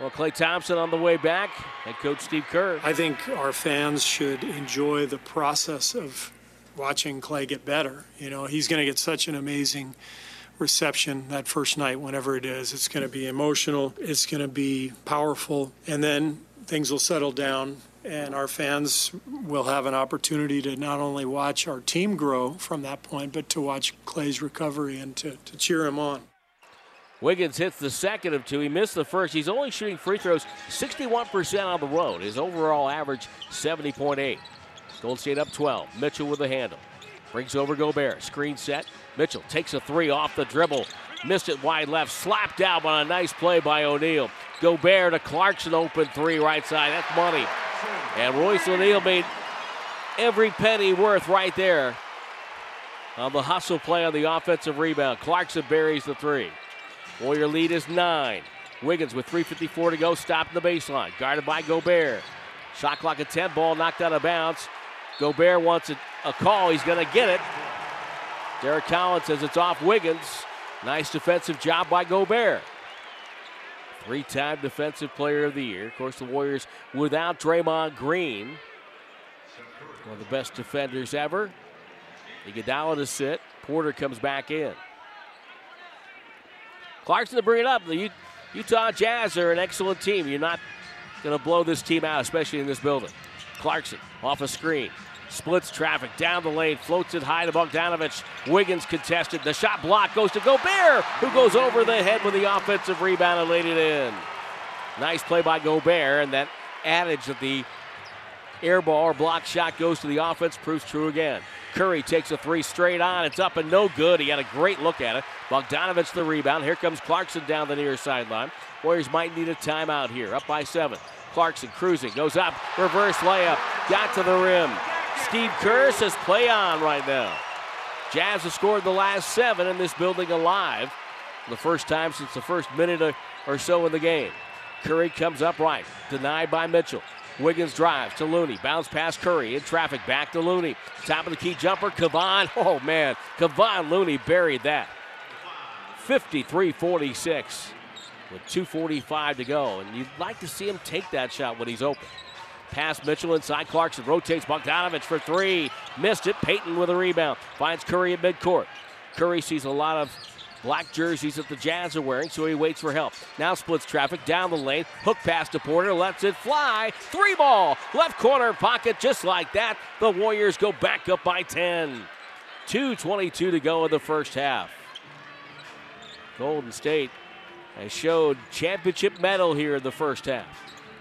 Well, Klay Thompson on the way back, and Coach Steve Kerr. I think our fans should enjoy the process of watching Klay get better. You know, he's going to get such an amazing reception that first night, whenever it is. It's going to be emotional, it's going to be powerful, and then things will settle down and our fans will have an opportunity to not only watch our team grow from that point, but to watch Klay's recovery and to, to cheer him on. Wiggins hits the second of two. He missed the first. He's only shooting free throws 61% on the road. His overall average 70.8. Gold State up 12. Mitchell with the handle. Brings over Gobert. Screen set. Mitchell takes a three off the dribble. Missed it wide left. Slapped out on a nice play by O'Neale. Gobert to Clarkson open three right side. That's money. And Royce O'Neale made every penny worth right there on the hustle play on the offensive rebound. Clarkson buries the three. Warrior lead is nine. Wiggins with 3.54 to go, stopped the baseline. Guarded by Gobert. Shot clock at 10, ball knocked out of bounds. Gobert wants a, a call. He's going to get it. Derrick Collins says it's off Wiggins. Nice defensive job by Gobert. Three time Defensive Player of the Year. Of course, the Warriors without Draymond Green. One of the best defenders ever. Iguodala to sit. Porter comes back in. Clarkson to bring it up. The Utah Jazz are an excellent team. You're not going to blow this team out, especially in this building. Clarkson off a screen. Splits traffic down the lane, floats it high to Bogdanovic. Wiggins contested. The shot block goes to Gobert, who goes over the head with the offensive rebound and laid it in. Nice play by Gobert, and that adage that the air ball or block shot goes to the offense, proves true again. Curry takes a three straight on. It's up and no good. He had a great look at it. Bogdanovic the rebound. Here comes Clarkson down the near sideline. Warriors might need a timeout here. Up by seven. Clarkson cruising. Goes up. Reverse layup. Got to the rim. Steve Kerr says play on right now. Jazz have scored the last seven in this building alive. The first time since the first minute or so in the game. Curry comes up right. Denied by Mitchell. Wiggins drives to Looney. Bounce past Curry. In traffic. Back to Looney. Top of the key jumper. Kevon. <laughs> Oh, man. Kevon Looney buried that. 53 46 with 2.45 to go. And you'd like to see him take that shot when he's open. Pass Mitchell inside. Clarkson rotates Bogdanovic for three. Missed it. Payton with a rebound. Finds Curry at midcourt. Curry sees a lot of black jerseys that the Jazz are wearing, so he waits for help. Now splits traffic down the lane. Hook pass to Porter, lets it fly. Three ball, left corner pocket, just like that. The Warriors go back up by 10. 2.22 to go in the first half. Golden State has showed championship mettle here in the first half.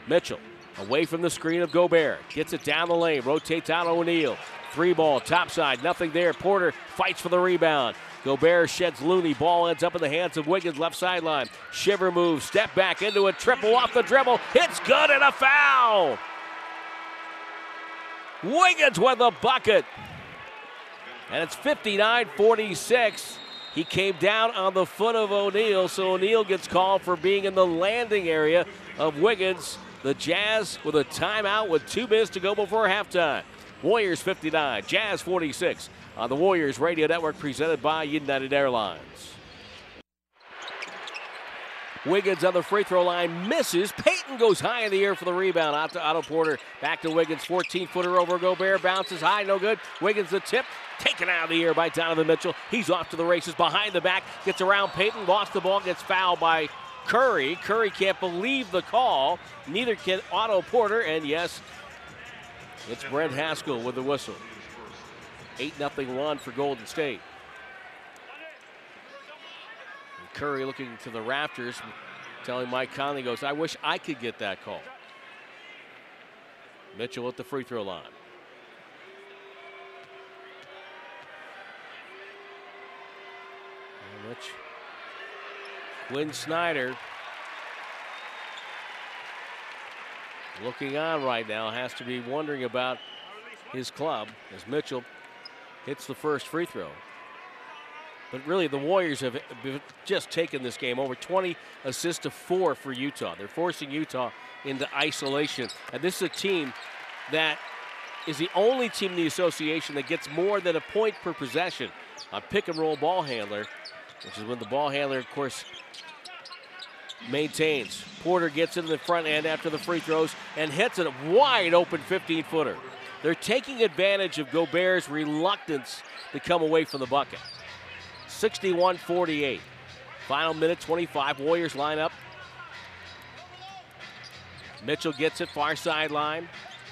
Mitchell away from the screen of Gobert. Gets it down the lane, rotates out O'Neale. Three ball, top side, nothing there. Porter fights for the rebound. Gobert sheds Looney. Ball ends up in the hands of Wiggins, left sideline. Shiver move, step back into a triple off the dribble. It's good and a foul. Wiggins with the bucket. And it's 59 46. He came down on the foot of O'Neale, so O'Neale gets called for being in the landing area of Wiggins. The Jazz with a timeout with two minutes to go before halftime. Warriors 59, Jazz 46 on the Warriors Radio Network presented by United Airlines. Wiggins on the free throw line misses. Payton goes high in the air for the rebound. Out to Otto Porter. Back to Wiggins. 14 footer over Gobert. Bounces high. No good. Wiggins the tip. Taken out of the air by Donovan Mitchell. He's off to the races behind the back. Gets around Payton. Lost the ball. Gets fouled by Curry. Curry can't believe the call. Neither can Otto Porter. And yes, it's Brent Haskill with the whistle. 8 0 run for Golden State. And Curry looking to the Raptors, telling Mike Conley, goes, I wish I could get that call. Mitchell at the free throw line. Quin Snyder looking on right now, has to be wondering about his club as Mitchell hits the first free throw. But really, the Warriors have just taken this game over 20 assists to four for Utah. They're forcing Utah into isolation. And this is a team that is the only team in the association that gets more than a point per possession on pick and roll ball handler, which is when the ball handler, of course, maintains. Porter gets in the front end after the free throws and hits it a wide open 15 footer. They're taking advantage of Gobert's reluctance to come away from the bucket. 61 48. Final minute 25. Warriors line up. Mitchell gets it, far sideline.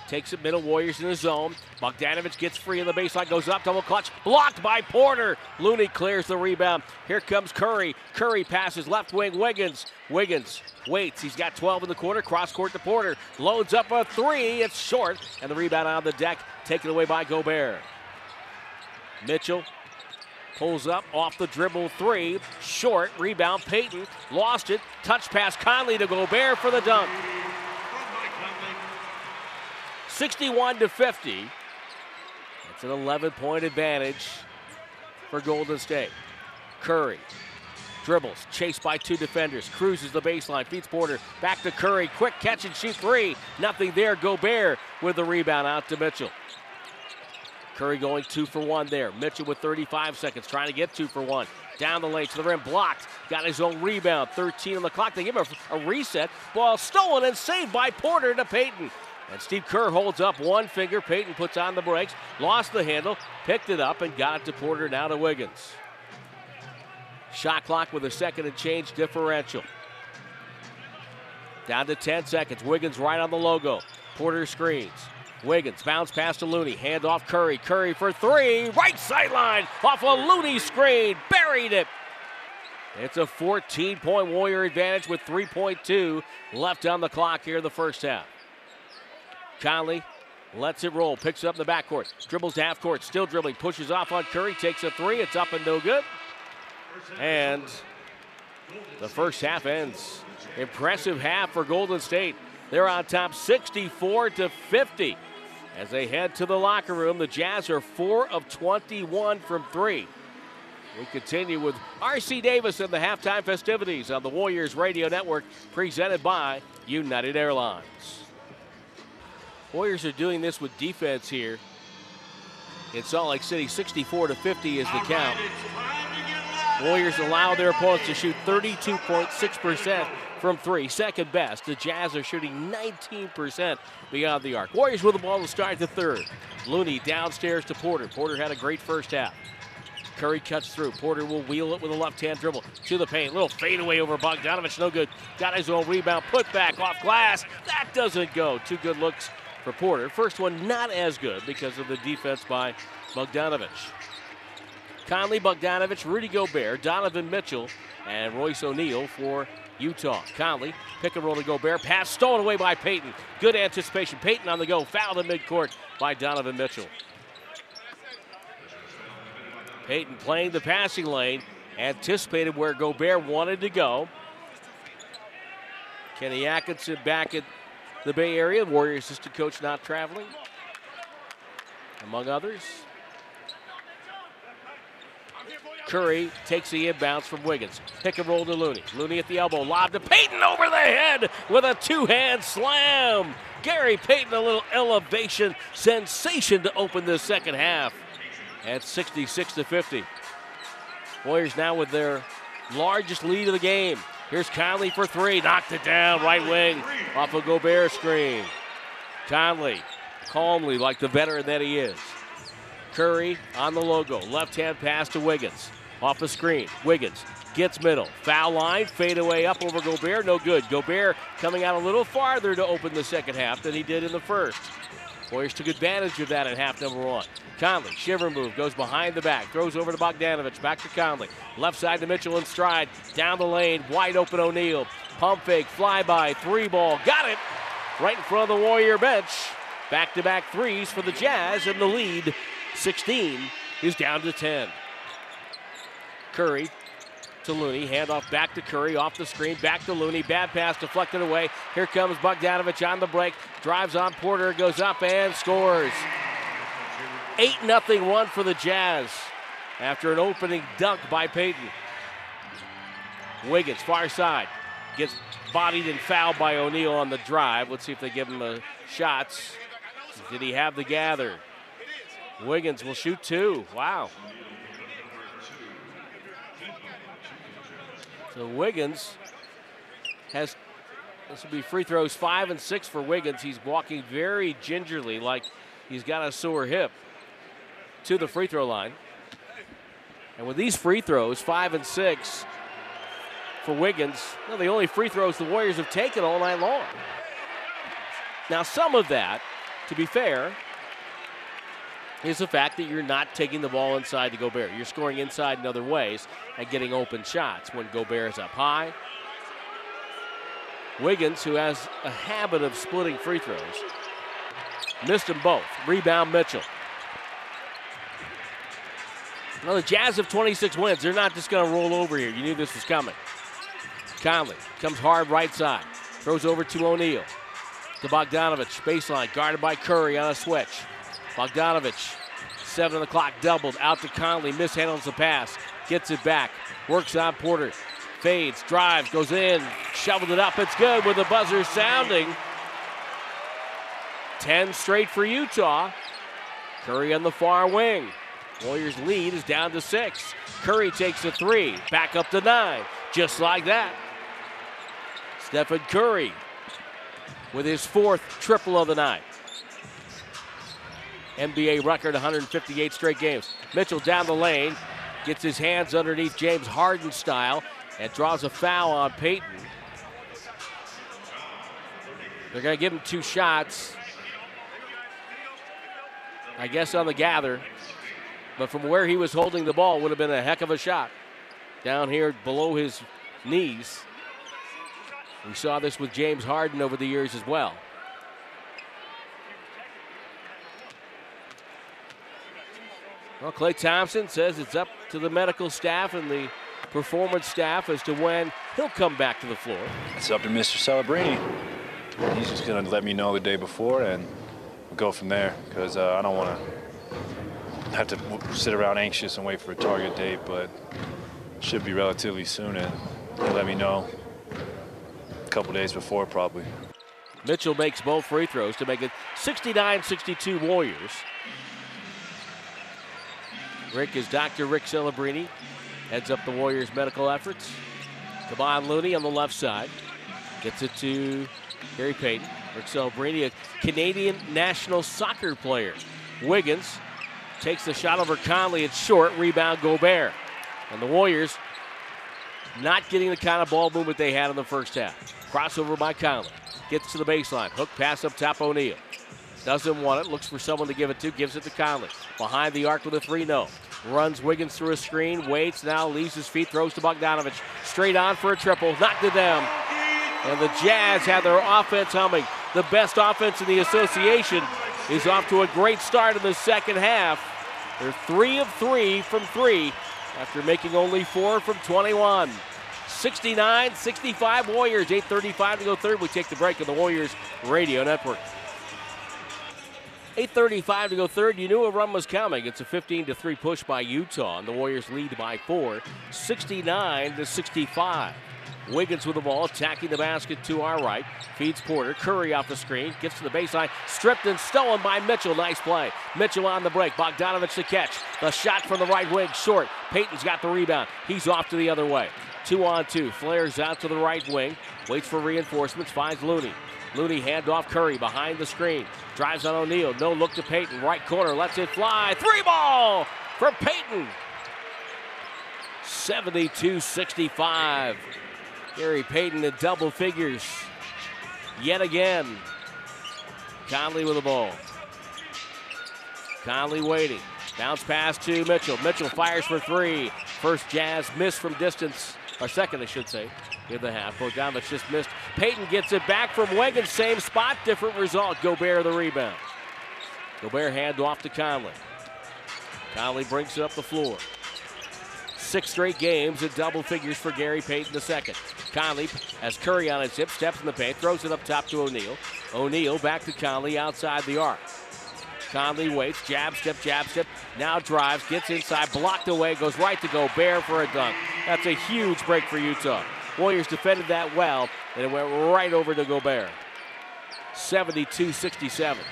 Takes it middle, Warriors in the zone. Bogdanovic gets free in the baseline, goes up, double clutch, blocked by Porter. Looney clears the rebound. Here comes Curry. Curry passes left wing, Wiggins. Wiggins waits. He's got 12 in the quarter, cross court to Porter. Loads up a three. It's short, and the rebound on the deck, taken away by Gobert. Mitchell pulls up off the dribble three. Short, rebound, Payton. Lost it. Touch pass, Conley to Gobert for the dunk. 61 to 50. It's an 11 point advantage for Golden State. Curry dribbles, chased by two defenders, cruises the baseline, feeds Porter back to Curry. Quick catch and shoot three. Nothing there. Gobert with the rebound out to Mitchell. Curry going two for one there. Mitchell with 35 seconds, trying to get two for one. Down the lane to the rim, blocked. Got his own rebound. 13 on the clock. They give him a, a reset. Ball stolen and saved by Porter to Payton. And Steve Kerr holds up one finger. Payton puts on the brakes, lost the handle, picked it up, and got it to Porter now to Wiggins. Shot clock with a second and change differential. Down to 10 seconds. Wiggins right on the logo. Porter screens. Wiggins bounce pass to Looney. Hand off Curry. Curry for three. Right sideline off a Looney screen. Buried it. It's a 14 point Warrior advantage with 3.2 left on the clock here in the first half. Conley lets it roll, picks it up in the backcourt, dribbles to half court, still dribbling, pushes off on Curry, takes a three, it's up and no good. And the first half ends. Impressive half for Golden State. They're on top 64 to 50. As they head to the locker room, the Jazz are 4 of 21 from 3. We continue with R.C. Davis and the halftime festivities on the Warriors Radio Network, presented by United Airlines. Warriors are doing this with defense here in Salt Lake City. 64 to 50 is the count. Warriors allow their opponents to shoot 32.6% from three, second best. The Jazz are shooting 19% beyond the arc. Warriors with the ball to start the third. Looney downstairs to Porter. Porter had a great first half. Curry cuts through. Porter will wheel it with a left hand dribble to the paint. Little fadeaway over Bogdanovic. No good. Got his own rebound. Put back off glass. That doesn't go. Two good looks for Porter. First one not as good because of the defense by Bogdanovic. Conley, Bogdanovic, Rudy Gobert, Donovan Mitchell, and Royce O'Neale for Utah. Conley, pick and roll to Gobert. Pass stolen away by Payton. Good anticipation. Payton on the go. Fouled in midcourt by Donovan Mitchell. Payton playing the passing lane, anticipated where Gobert wanted to go. Kenny Atkinson back at the Bay Area, Warrior assistant coach not traveling, among others. Curry takes the inbounds from Wiggins. Pick and roll to Looney. Looney at the elbow. Lob to Payton over the head with a two hand slam. Gary Payton, a little elevation sensation to open the second half at 66 to 50. Warriors now with their largest lead of the game. Here's Conley for three. Knocked it down, right wing, off a Gobert screen. Conley, calmly, like the veteran that he is. Curry on the logo. Left hand pass to Wiggins. Off the screen. Wiggins gets middle. Foul line. Fade away up over Gobert. No good. Gobert coming out a little farther to open the second half than he did in the first. Warriors took advantage of that in half number one. Conley, shiver move, goes behind the back, throws over to Bogdanovic, back to Conley. Left side to Mitchell in stride, down the lane, wide open O'Neale. Pump fake, flyby, three ball, got it right in front of the Warrior bench. Back to back threes for the Jazz, and the lead 16 is down to 10. Curry to Looney. Handoff back to Curry off the screen. Back to Looney. Bad pass deflected away. Here comes Bogdanovic on the break. Drives on Porter. Goes up and scores. 8 0 1 for the Jazz after an opening dunk by Payton. Wiggins, far side. Gets bodied and fouled by O'Neale on the drive. Let's see if they give him a shots. Did he have the gather? Wiggins will shoot two. Wow. So Wiggins has this will be free throws five and six for Wiggins. He's walking very gingerly, like he's got a sore hip to the free throw line. And with these free throws, five and six for Wiggins, well, the only free throws the Warriors have taken all night long. Now, some of that, to be fair, is the fact that you're not taking the ball inside to Gobert. You're scoring inside in other ways and getting open shots when Gobert is up high. Wiggins, who has a habit of splitting free throws, missed them both. Rebound Mitchell. Well, the Jazz have 26 wins. They're not just going to roll over here. You knew this was coming. Conley comes hard right side. Throws over to O'Neale. To Bogdanovic. Baseline guarded by Curry on a switch. Bogdanovic, seven on the clock, doubled out to Conley, mishandles the pass, gets it back, works on Porter, fades, drives, goes in, shoveled it up. It's good with the buzzer sounding. 10 straight for Utah. Curry on the far wing. Warriors lead is down to six. Curry takes a three, back up to nine, just like that. Stephen Curry with his fourth triple of the night. NBA record 158 straight games. Mitchell down the lane, gets his hands underneath James Harden style, and draws a foul on Payton. They're going to give him two shots. I guess on the gather. But from where he was holding the ball, would have been a heck of a shot. Down here below his knees. We saw this with James Harden over the years as well. Well, Klay Thompson says it's up to the medical staff and the performance staff as to when he'll come back to the floor. It's up to Mr. Celebrini. He's just going to let me know the day before and we'll go from there because uh, I don't want to have to sit around anxious and wait for a target date, but should be relatively soon and he'll let me know a couple days before probably. Mitchell makes both free throws to make it 69-62 Warriors. Rick is Dr. Rick Celebrini, heads up the Warriors' medical efforts. Kevon Looney on the left side. Gets it to Gary Payton. Rick Celebrini, a Canadian national soccer player. Wiggins takes the shot over Conley. It's short. Rebound Gobert. And the Warriors not getting the kind of ball movement they had in the first half. Crossover by Conley. Gets to the baseline. Hook pass up top O'Neale. Doesn't want it. Looks for someone to give it to. Gives it to Conley. Behind the arc with a 3 0. Runs Wiggins through a screen. Waits now. Leaves his feet. Throws to Bogdanovic. Straight on for a triple. Knocked it down. And the Jazz have their offense humming. The best offense in the association is off to a great start in the second half. They're three of three from three after making only four from 21. 69 65 Warriors, 8.35 to go third. We take the break on the Warriors Radio Network. 8.35 to go third. You knew a run was coming. It's a 15 to 3 push by Utah, and the Warriors lead by four, 69 to 65. Wiggins with the ball, attacking the basket to our right. Feeds Porter. Curry off the screen. Gets to the baseline. Stripped and stolen by Mitchell. Nice play. Mitchell on the break. Bogdanovic to catch. The shot from the right wing. Short. Payton's got the rebound. He's off to the other way. Two on two. Flares out to the right wing. Waits for reinforcements. Finds Looney. Looney handoff Curry behind the screen. Drives on O'Neale. No look to Payton. Right corner. Lets it fly. Three ball for Payton. 72 65. Gary Payton in double figures. Yet again. Conley with the ball. Conley waiting. Bounce pass to Mitchell. Mitchell fires for three. First Jazz miss from distance. Or second, I should say, in the half. Bogdanovic just missed. Payton gets it back from Wiggins. Same spot, different result. Gobert the rebound. Gobert hand off to Conley. Conley brings it up the floor. Six straight games in double figures for Gary Payton II. Conley has Curry on his hip, steps in the paint, throws it up top to O'Neale. O'Neale back to Conley outside the arc. Conley waits, jab step, jab step, now drives, gets inside, blocked away, goes right to Gobert for a dunk. That's a huge break for Utah. Warriors defended that well, and it went right over to Gobert. 72 67.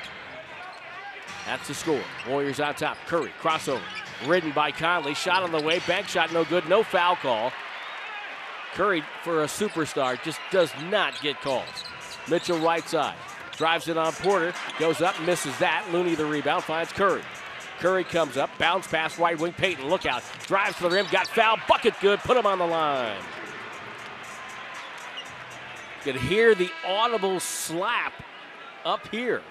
That's the score. Warriors on top. Curry, crossover. Ridden by Conley. Shot on the way. Bank shot no good. No foul call. Curry, for a superstar, just does not get calls. Mitchell right side. Drives it on Porter. Goes up, misses that. Looney the rebound. Finds Curry. Curry comes up. Bounce pass right wing. Payton, look out. Drives to the rim. Got foul. Bucket good. Put him on the line. Could hear the audible slap up here.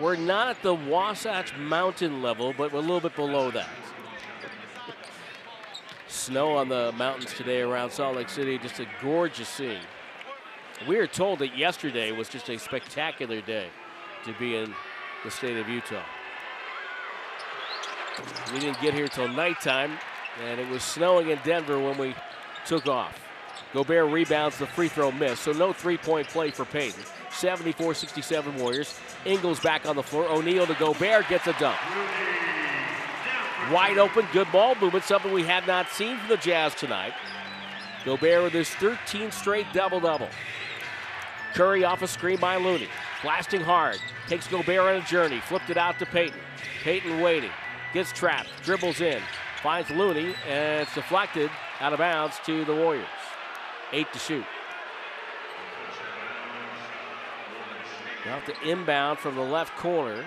We're not at the Wasatch Mountain level, but we're a little bit below that. Snow on the mountains today around Salt Lake City, just a gorgeous scene. We are told that yesterday was just a spectacular day to be in the state of Utah. We didn't get here till nighttime, and it was snowing in Denver when we took off. Gobert rebounds the free throw miss, so no three point play for Payton. 74 67 Warriors. Ingles back on the floor. O'Neale to Gobert gets a dunk. Wide open, good ball movement, something we have not seen from the Jazz tonight. Gobert with his 13th straight double double. Curry off a screen by Looney. Blasting hard. Takes Gobert on a journey. Flipped it out to Payton. Payton waiting. Gets trapped. Dribbles in. Finds Looney. And it's deflected out of bounds to the Warriors. Eight to shoot. Now to inbound from the left corner.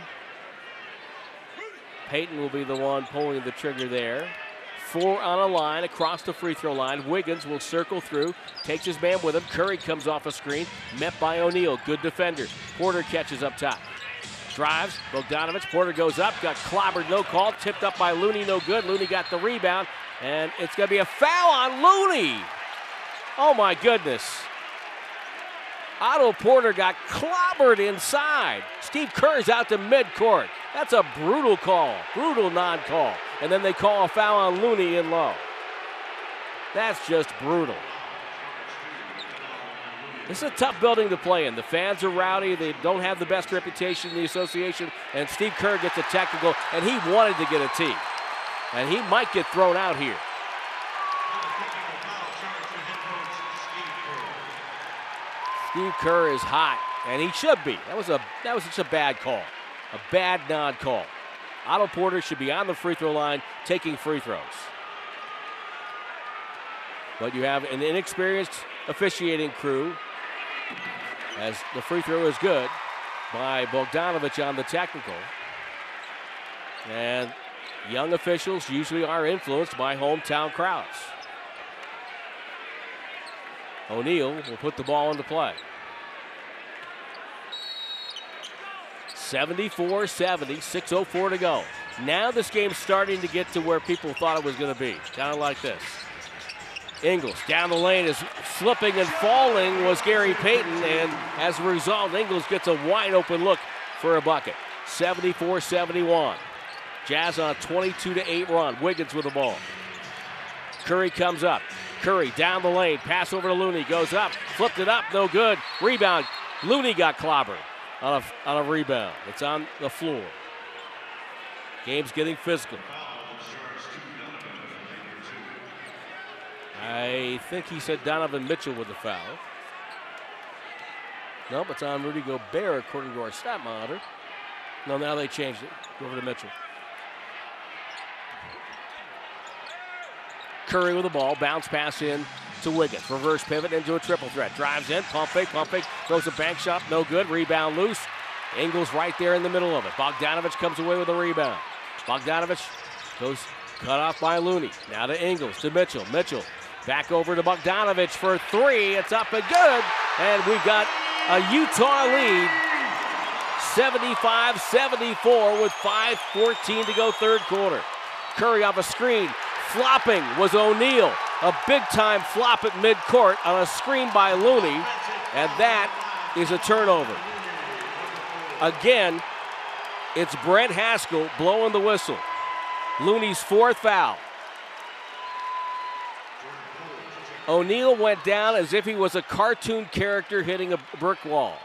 Payton will be the one pulling the trigger there. Four on a line across the free throw line. Wiggins will circle through, takes his man with him. Curry comes off a screen, met by O'Neale. Good defender. Porter catches up top. Drives, Bogdanovic. Porter goes up, got clobbered, no call. Tipped up by Looney, no good. Looney got the rebound, and it's going to be a foul on Looney. Oh my goodness. Otto Porter got clobbered inside. Steve Kerr's out to midcourt. That's a brutal call, brutal non call. And then they call a foul on Looney in low. That's just brutal. This is a tough building to play in. The fans are rowdy. They don't have the best reputation in the association. And Steve Kerr gets a technical, and he wanted to get a tee. And he might get thrown out here. Steve Kerr is hot, and he should be. That was a that was just a bad call, a bad non-call. Otto Porter should be on the free throw line taking free throws. But you have an inexperienced officiating crew as the free throw is good by Bogdanovic on the technical. And young officials usually are influenced by hometown crowds. O'Neale will put the ball into play. 74 70, 6.04 to go. Now this game's starting to get to where people thought it was going to be, kind of like this. Ingles down the lane is slipping and falling was Gary Payton, and as a result, Ingles gets a wide open look for a bucket. 74 71. Jazz on a 22 8 run. Wiggins with the ball. Curry comes up. Curry down the lane. Pass over to Looney. Goes up. Flipped it up. No good. Rebound. Looney got clobbered on a, on a rebound. It's on the floor. Game's getting physical. I think he said Donovan Mitchell with the foul. Nope, it's on Rudy Gobert according to our stat monitor. No, now they changed it. Go over to Mitchell. Curry with the ball, bounce pass in to Wiggins. Reverse pivot into a triple threat. Drives in, pump fake, pump fake, throws a bank shot, no good. Rebound loose. Ingles right there in the middle of it. Bogdanovic comes away with a rebound. Bogdanovic goes cut off by Looney. Now to Ingles, to Mitchell. Mitchell back over to Bogdanovic for three. It's up and good. And we've got a Utah lead 75 74 with 5.14 to go, third quarter. Curry off a screen, Flopping was O'Neale. A big time flop at midcourt on a screen by Looney, and that is a turnover. Again, it's Brent Haskill blowing the whistle. Looney's fourth foul. O'Neale went down as if he was a cartoon character hitting a brick wall.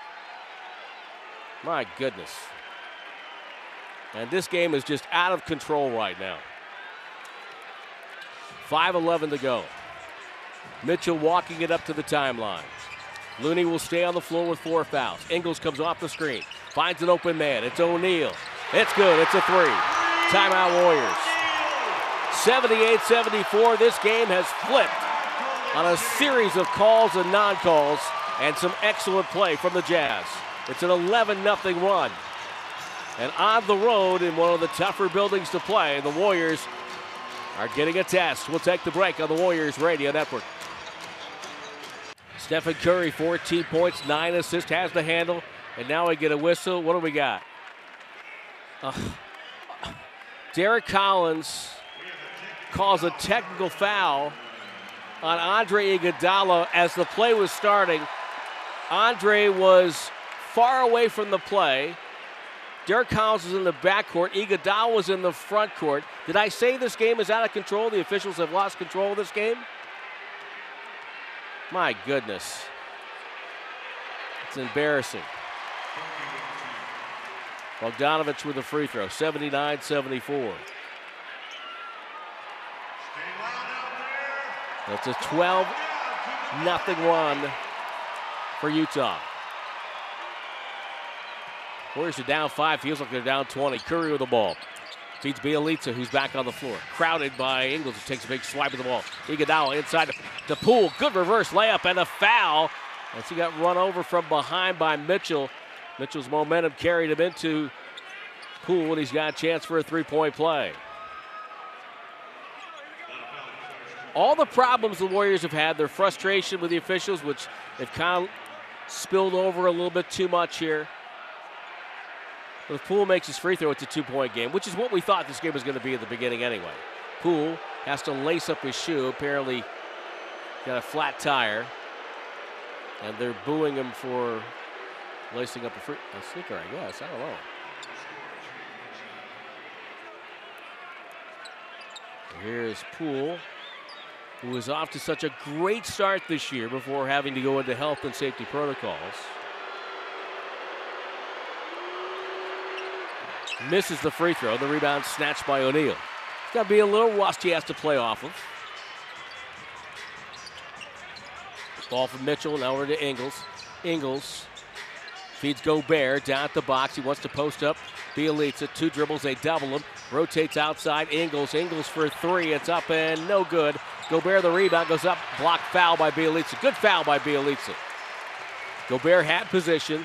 My goodness. And this game is just out of control right now. 5.11 to go. Mitchell walking it up to the timeline. Looney will stay on the floor with four fouls. Ingles comes off the screen, finds an open man. It's O'Neale. It's good. It's a three. Timeout Warriors. 78 74. This game has flipped on a series of calls and non calls and some excellent play from the Jazz. It's an 11 0 run. And on the road in one of the tougher buildings to play, the Warriors are getting a test. We'll take the break on the Warriors Radio Network. Stephen Curry, 14 points, 9 assists, has the handle, and now we get a whistle. What do we got? Uh, Derrick Collins calls a technical foul on Andre Iguodala as the play was starting. Andre was far away from the play. Derrick Collins was in the backcourt. Iguodala was in the front court. Did I say this game is out of control? The officials have lost control of this game? My goodness. It's embarrassing. Bogdanovic with a free throw, 79 74. That's a 12 nothing run for Utah. Warriors are down five. Feels like they're down 20. Curry with the ball. Feeds Bjelica, who's back on the floor. Crowded by Ingles, who takes a big swipe of the ball. Iguodala inside the Poole. Good reverse layup and a foul. As he got run over from behind by Mitchell. Mitchell's momentum carried him into Poole, and he's got a chance for a three-point play. All the problems the Warriors have had, their frustration with the officials, which they've kind of spilled over a little bit too much here. If Poole makes his free throw, it's a two point game, which is what we thought this game was going to be at the beginning anyway. Poole has to lace up his shoe. Apparently, got a flat tire. And they're booing him for lacing up a, free, a sneaker, I guess. I don't know. Here's Poole, who was off to such a great start this year before having to go into health and safety protocols. Misses the free throw. The rebound snatched by O'Neale. It's got to be a little rust he has to play off of. Ball from Mitchell, now over to Ingles. Ingles feeds Gobert down at the box. He wants to post up. Bjelica, two dribbles, they double him. Rotates outside. Ingles, Ingles for three. It's up and no good. Gobert the rebound goes up. Blocked foul by Bjelica. Good foul by Bjelica. Gobert had position.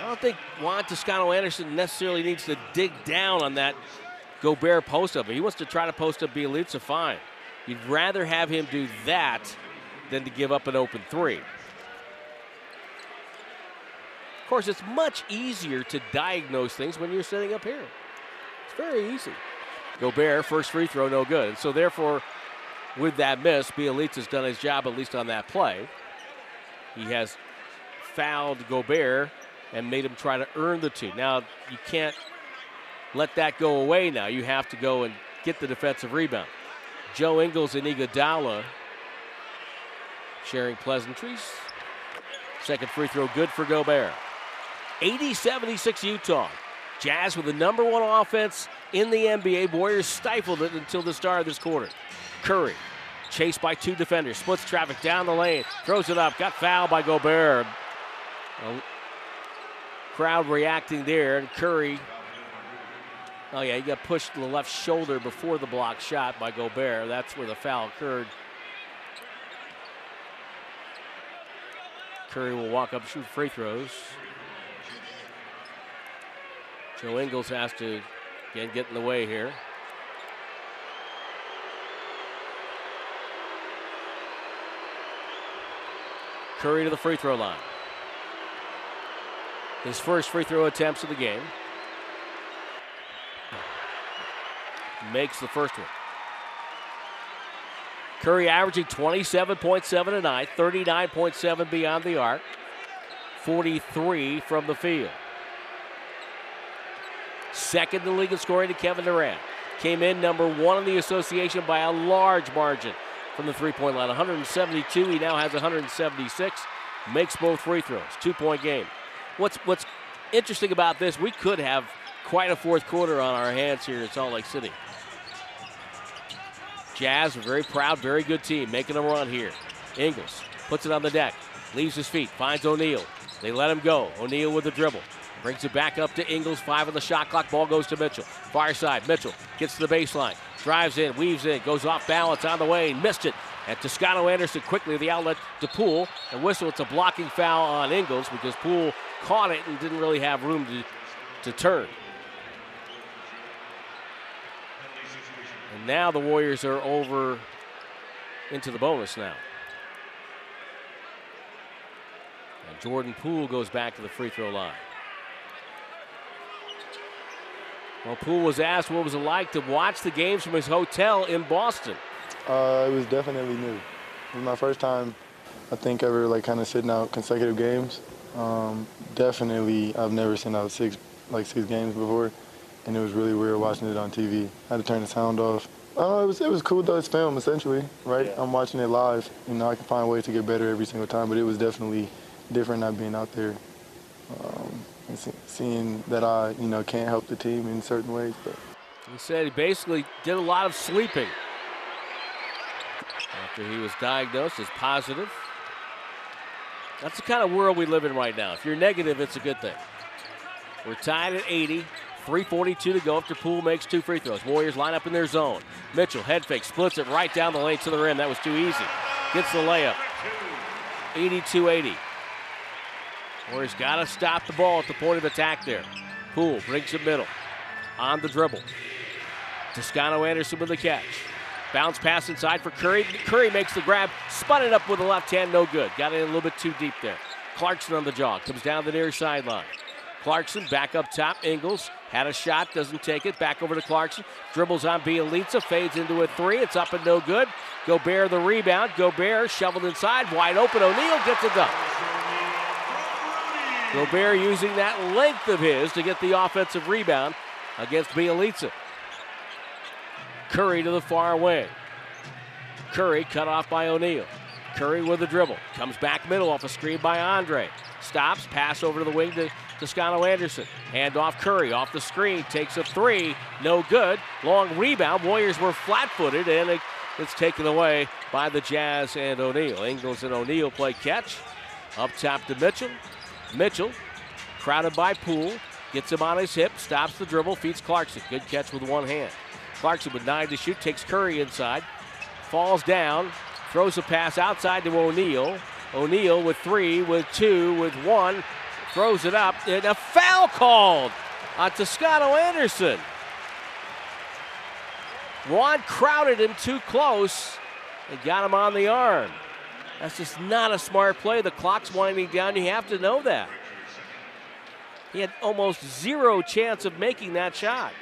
I don't think Juan Toscano Anderson necessarily needs to dig down on that Gobert post up. He wants to try to post up Bjelica, fine. You'd rather have him do that than to give up an open three. Of course, it's much easier to diagnose things when you're sitting up here. It's very easy. Gobert, first free throw, no good. So, therefore, with that miss, Bjelica's done his job at least on that play. He has fouled Gobert and made him try to earn the two. Now, you can't let that go away now. You have to go and get the defensive rebound. Joe Ingles and Iguodala sharing pleasantries. Second free throw good for Gobert. 80 76 Utah. Jazz with the number one offense in the NBA. Warriors stifled it until the start of this quarter. Curry, chased by two defenders, splits traffic down the lane, throws it up, got fouled by Gobert. Crowd reacting there, and Curry. Oh, yeah, he got pushed to the left shoulder before the block shot by Gobert. That's where the foul occurred. Curry will walk up, shoot free throws. Joe Ingles has to again get in the way here. Curry to the free throw line. His first free throw attempts of the game. Makes the first one. Curry averaging 27.7 tonight, 39.7 beyond the arc, 43 from the field. Second in the league in scoring to Kevin Durant. Came in number one in the association by a large margin from the three point line. 172. He now has 176. Makes both free throws. Two point game. What's what's interesting about this? We could have quite a fourth quarter on our hands here in Salt Lake City. Jazz, a very proud, very good team, making a run here. Ingles puts it on the deck, leaves his feet, finds O'Neale. They let him go. O'Neale with the dribble. Brings it back up to Ingles. Five on the shot clock. Ball goes to Mitchell. Far side. Mitchell gets to the baseline. Drives in. Weaves in. Goes off balance on the way. Missed it. And Toscano Anderson quickly the outlet to Poole. And whistle. It's a blocking foul on Ingles because Poole caught it and didn't really have room to, to turn. And now the Warriors are over into the bonus now. And Jordan Poole goes back to the free throw line. Well, Poole was asked what was it like to watch the games from his hotel in Boston. Uh, it was definitely new. It was my first time, I think, ever like kind of sitting out consecutive games. Um, definitely, I've never seen out six like six games before, and it was really weird watching it on TV. I had to turn the sound off. Uh, it was it was cool though. It's film essentially, right? Yeah. I'm watching it live. You know, I can find ways to get better every single time, but it was definitely different not being out there. Um, and see, seeing that I, you know, can't help the team in certain ways. But he said he basically did a lot of sleeping after he was diagnosed as positive. That's the kind of world we live in right now. If you're negative, it's a good thing. We're tied at 80. 3.42 to go after Poole makes two free throws. Warriors line up in their zone. Mitchell, head fake, splits it right down the lane to the rim. That was too easy. Gets the layup. 82 80. Warriors got to stop the ball at the point of attack there. Poole brings it middle. On the dribble. Toscano Anderson with the catch. Bounce pass inside for Curry. Curry makes the grab. Spun it up with the left hand. No good. Got it a little bit too deep there. Clarkson on the jaw. Comes down the near sideline. Clarkson back up top. Ingles Had a shot, doesn't take it. Back over to Clarkson. Dribbles on Bjelica, fades into a three. It's up and no good. Gobert the rebound. Gobert shoveled inside, wide open. O'Neale gets it done. Gobert using that length of his to get the offensive rebound against Bjelica. Curry to the far wing. Curry cut off by O'Neale. Curry with a dribble. Comes back middle off a screen by Andre. Stops, pass over to the wing to Toscano Anderson. Hand off Curry off the screen. Takes a three. No good. Long rebound. Warriors were flat footed and it, it's taken away by the Jazz and O'Neale. Ingles and O'Neale play catch. Up top to Mitchell. Mitchell, crowded by Poole, gets him on his hip, stops the dribble, feeds Clarkson. Good catch with one hand. Clarkson with nine to shoot, takes Curry inside, falls down, throws a pass outside to O'Neale. O'Neale with three, with two, with one, throws it up, and a foul called on Toscano Anderson. Juan crowded him too close and got him on the arm. That's just not a smart play. The clock's winding down. You have to know that. He had almost zero chance of making that shot.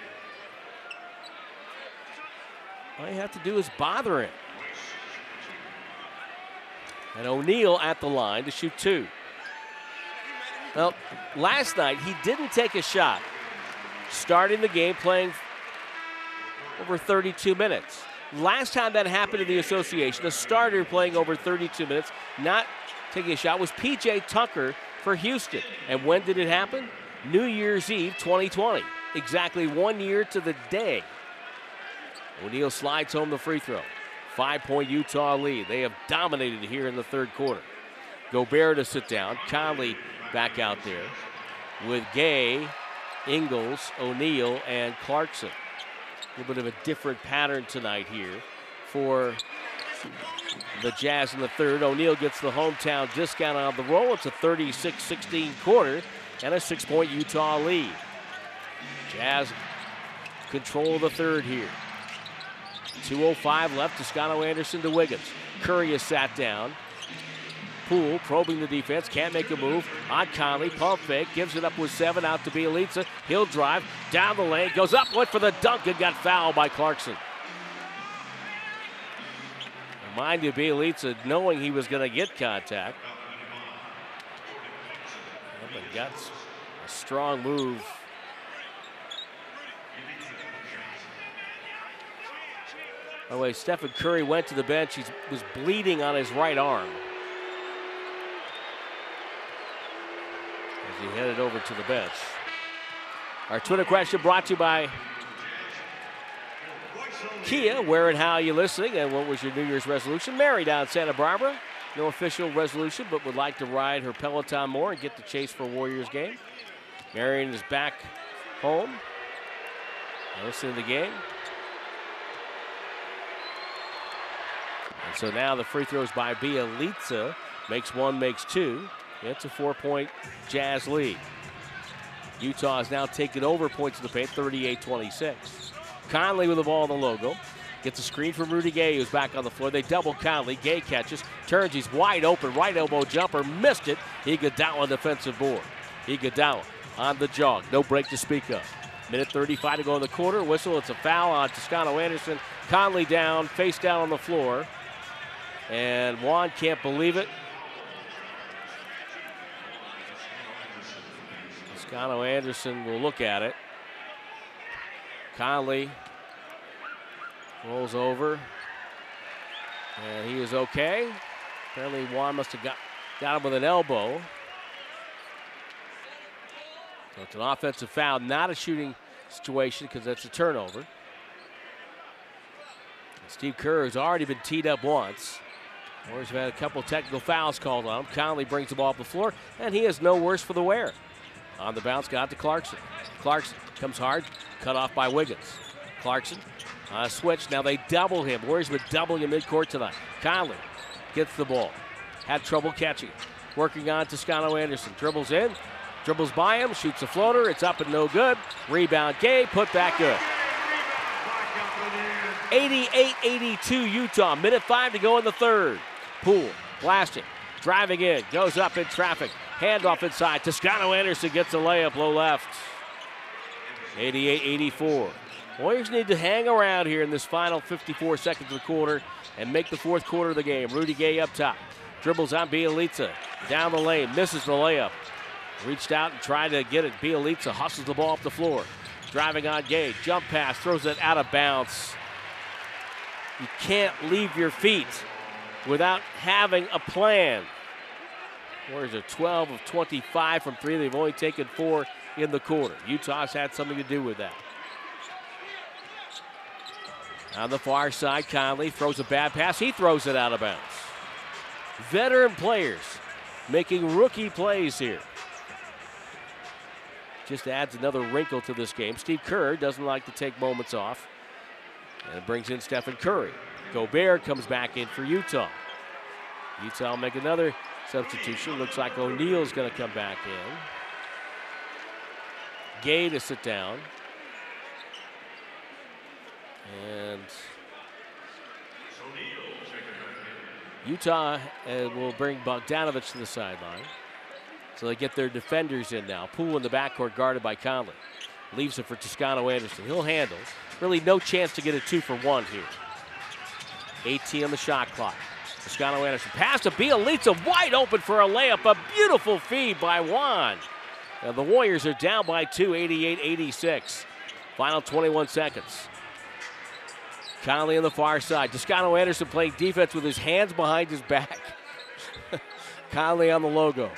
All you have to do is bother him. And O'Neale at the line to shoot two. Well, last night he didn't take a shot, starting the game playing over 32 minutes. Last time that happened in the association, a starter playing over 32 minutes, not taking a shot, was PJ Tucker for Houston. And when did it happen? New Year's Eve 2020. Exactly one year to the day. O'Neale slides home the free throw. Five point Utah lead. They have dominated here in the third quarter. Gobert to sit down. Conley back out there with Gay, Ingles, O'Neale, and Clarkson. A little bit of a different pattern tonight here for the Jazz in the third. O'Neale gets the hometown discount on the roll. It's a 36 16 quarter and a six point Utah lead. Jazz control the third here. 2.05 left. to Toscano Anderson to Wiggins. Curry is sat down. Poole probing the defense, can't make a move. On Conley, pump fake, gives it up with seven out to Bjelica. He'll drive down the lane, goes up, went for the dunk, and got fouled by Clarkson. Mind you, Bjelica knowing he was going to get contact. Got a strong move. By the way, Stephen Curry went to the bench. He was bleeding on his right arm. As he headed over to the bench. Our Twitter question brought to you by Kia. Where and how are you listening? And what was your New Year's resolution? Mary down in Santa Barbara. No official resolution, but would like to ride her Peloton more and get the chase for Warriors game. Marion is back home. Listening to the game. And so now the free throws by Bjelica. Makes one, makes two. It's a four point Jazz lead. Utah has now taken over points in the paint, 38 26. Conley with the ball in the logo. Gets a screen from Rudy Gay, who's back on the floor. They double Conley. Gay catches, turns. He's wide open. Right elbow jumper. Missed it. Iguodala defensive board. Iguodala on the jog. No break to speak of. Minute 35 to go in the quarter. Whistle. It's a foul on Toscano Anderson. Conley down, face down on the floor. And Juan can't believe it. Toscano Anderson will look at it. Conley rolls over. And he is okay. Apparently, Juan must have got, got him with an elbow. So it's an offensive foul, not a shooting situation because that's a turnover. Steve Kerr has already been teed up once. Warriors have had a couple technical fouls called on him. Conley brings the ball up the floor, and he is no worse for the wear. On the bounce, got to Clarkson. Clarkson comes hard, cut off by Wiggins. Clarkson, uh, switch. Now they double him. Warriors been doubling him midcourt tonight. Conley gets the ball. Had trouble catching. Working on Toscano Anderson. Dribbles in, dribbles by him, shoots a floater. It's up and no good. Rebound, Gay, put back good. 88 82 Utah. Minute five to go in the third. Poole, blasting, driving in, goes up in traffic. Handoff inside. Toscano Anderson gets a layup low left. 88-84. Warriors need to hang around here in this final 54 seconds of the quarter and make the fourth quarter of the game. Rudy Gay up top. Dribbles on Bjelica. Down the lane. Misses the layup. Reached out and tried to get it. Bjelica hustles the ball up the floor. Driving on Gay. Jump pass. Throws it out of bounds. You can't leave your feet without having a plan. Warriors are 12 of 25 from three. They've only taken four in the quarter. Utah's had something to do with that. On the far side, Conley throws a bad pass. He throws it out of bounds. Veteran players making rookie plays here. Just adds another wrinkle to this game. Steve Kerr doesn't like to take moments off. And brings in Stephen Curry. Gobert comes back in for Utah. Utah make another substitution. Looks like O'Neale's going to come back in. Gay to sit down. And Utah uh, will bring Bogdanovic to the sideline. So they get their defenders in now. Poole in the backcourt guarded by Conley. Leaves it for Toscano Anderson. He'll handle. Really no chance to get a two for one here. 18 on the shot clock. Toscano Anderson pass to Bjelica wide open for a layup. A beautiful feed by Juan. Now the Warriors are down by two, 88-86. Final 21 seconds. Conley on the far side. Toscano Anderson playing defense with his hands behind his back. <laughs> Conley on the logo.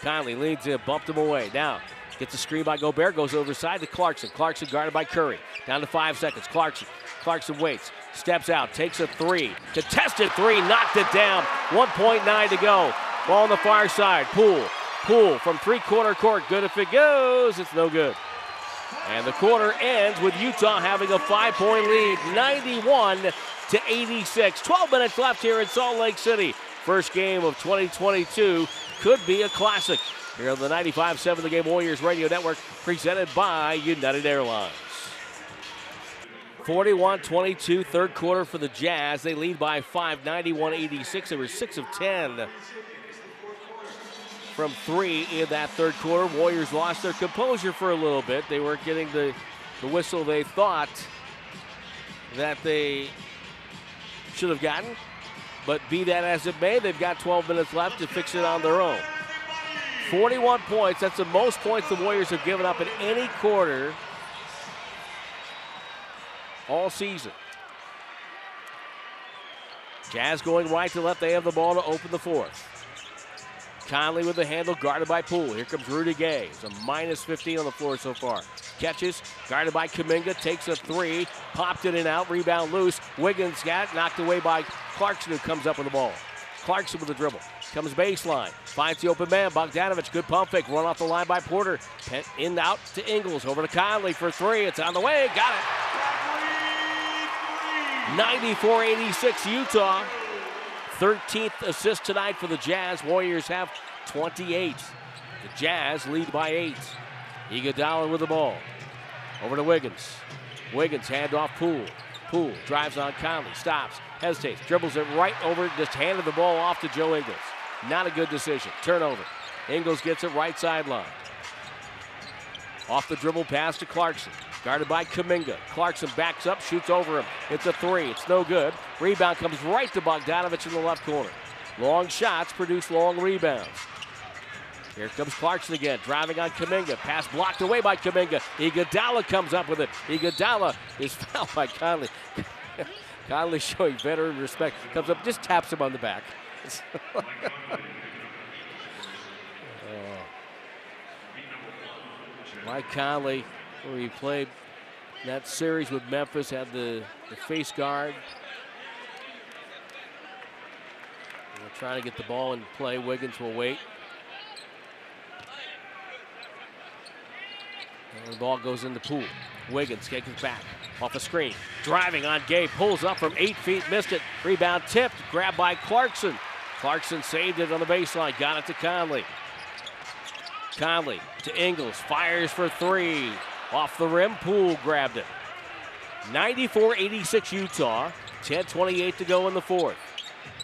Conley leads in, bumped him away. Now gets a screen by Gobert, goes over side to Clarkson. Clarkson guarded by Curry. Down to five seconds. Clarkson. Clarkson waits, steps out, takes a three. Contested three, knocked it down. 1.9 to go. Ball on the far side. Poole. Poole from three quarter court. Good if it goes. It's no good. And the quarter ends with Utah having a five point lead, 91 to 86. 12 minutes left here in Salt Lake City. First game of 2022 could be a classic. Here on the 95 7 The Game Warriors Radio Network, presented by United Airlines. 41 22, third quarter for the Jazz. They lead by 5, 91 86. They were 6 of 10 from three in that third quarter. Warriors lost their composure for a little bit. They weren't getting the, the whistle they thought that they should have gotten. But be that as it may, they've got 12 minutes left to fix it on their own. 41 points. That's the most points the Warriors have given up in any quarter all season. Jazz going right to left. They have the ball to open the fourth. Conley with the handle, guarded by Poole. Here comes Rudy Gay. It's a minus 15 on the floor so far. Catches, guarded by Kuminga, takes a three, popped it in out, rebound loose. Wiggins got knocked away by Clarkson, who comes up with the ball. Clarkson with the dribble. Comes baseline. Finds the open man. Bogdanovic. Good pump fake. Run off the line by Porter. In out to Ingles. Over to Conley for three. It's on the way. Got it. 94 86 Utah. 13th assist tonight for the Jazz. Warriors have 28. The Jazz lead by eight. Iguodala with the ball. Over to Wiggins. Wiggins hand off Poole. Poole drives on Conley. Stops. Hesitates. Dribbles it right over. Just handed the ball off to Joe Ingles. Not a good decision. Turnover. Ingles gets it right sideline. Off the dribble pass to Clarkson. Guarded by Kuminga. Clarkson backs up, shoots over him. It's a three. It's no good. Rebound comes right to Bogdanovic in the left corner. Long shots produce long rebounds. Here comes Clarkson again, driving on Kuminga. Pass blocked away by Kuminga. Iguodala comes up with it. Iguodala is <laughs> fouled by Conley. <laughs> Conley showing veteran respect. Comes up, just taps him on the back. <laughs> Oh. Mike Conley, where he played that series with Memphis, had the, the face guard. Trying to get the ball in play. Wiggins will wait. And the ball goes in the pool. Wiggins it back off the screen. Driving on Gay, pulls up from eight feet, missed it. Rebound tipped, grabbed by Clarkson. Clarkson saved it on the baseline, got it to Conley. Conley to Ingles, fires for three. Off the rim, Poole grabbed it. 94 86 Utah, 10 28 to go in the fourth.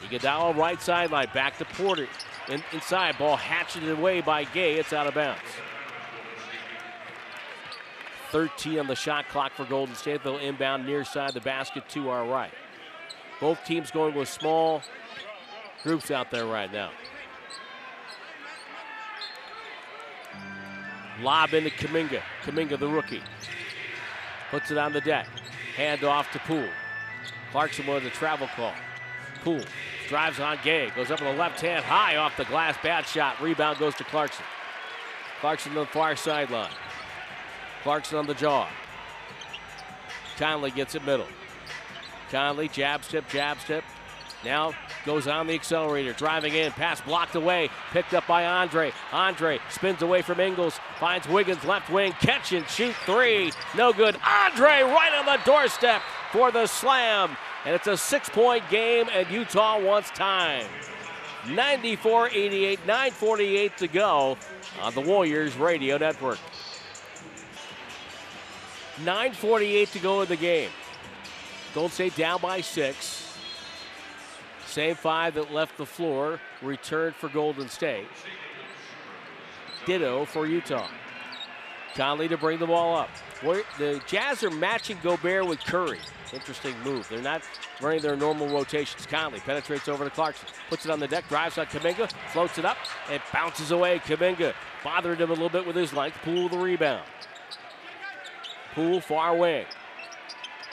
Iguodala right sideline, back to Porter. In, inside, ball hatcheted away by Gay. It's out of bounds. 13 on the shot clock for Golden State. They'll inbound near side the basket to our right. Both teams going with small groups out there right now. Lob into Kuminga. Kuminga, the rookie. Puts it on the deck. Hand off to Poole. Clarkson wanted a travel call. Poole drives on Gay. Goes up on the left hand, high off the glass. Bad shot. Rebound goes to Clarkson. Clarkson on the far sideline. Clarkson on the jaw. Conley gets it middle. Conley, jab step, jab step. Now goes on the accelerator, driving in, pass blocked away, picked up by Andre. Andre spins away from Ingles, finds Wiggins left wing, catch and shoot three. No good. Andre right on the doorstep for the slam. And it's a six point game, and Utah wants time. 94 88, 9.48 to go on the Warriors Radio Network. 9.48 to go in the game. Golden State down by six. Same five that left the floor returned for Golden State. Ditto for Utah. Conley to bring the ball up. The Jazz are matching Gobert with Curry. Interesting move. They're not running their normal rotations. Conley penetrates over to Clarkson, puts it on the deck, drives on Kuminga, floats it up, and bounces away. Kuminga bothered him a little bit with his length. Poole the rebound. Poole far away.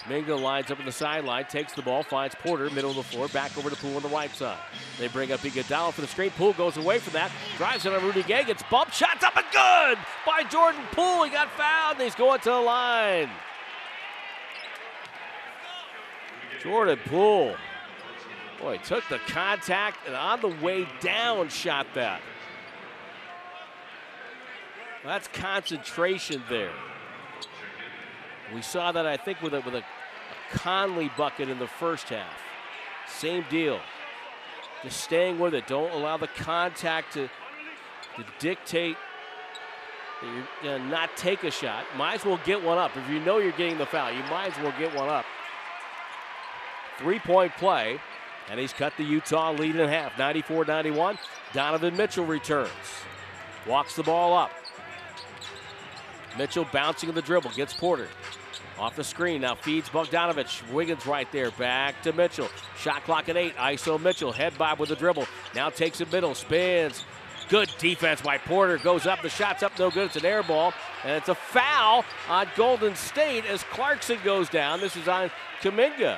Mingo lines up on the sideline, takes the ball, finds Porter, middle of the floor, back over to Poole on the right side. They bring up Iguodala for the screen. Poole goes away from that, drives it on Rudy Gay, gets bumped, shots up and good by Jordan Poole. He got fouled, he's going to the line. Jordan Poole. Boy, took the contact and on the way down shot that. That's concentration there. We saw that, I think, with a, with a Conley bucket in the first half. Same deal. Just staying with it. Don't allow the contact to, to dictate that you're going to not take a shot. Might as well get one up. If you know you're getting the foul, you might as well get one up. Three point play, and he's cut the Utah lead in half 94 91. Donovan Mitchell returns, walks the ball up. Mitchell bouncing in the dribble, gets Porter. Off the screen, now feeds Bogdanovic. Wiggins right there, back to Mitchell. Shot clock at eight, ISO Mitchell, head bob with the dribble. Now takes it middle, spins. Good defense by Porter, goes up, the shot's up, no good, it's an air ball. And it's a foul on Golden State as Clarkson goes down. This is on Kuminga.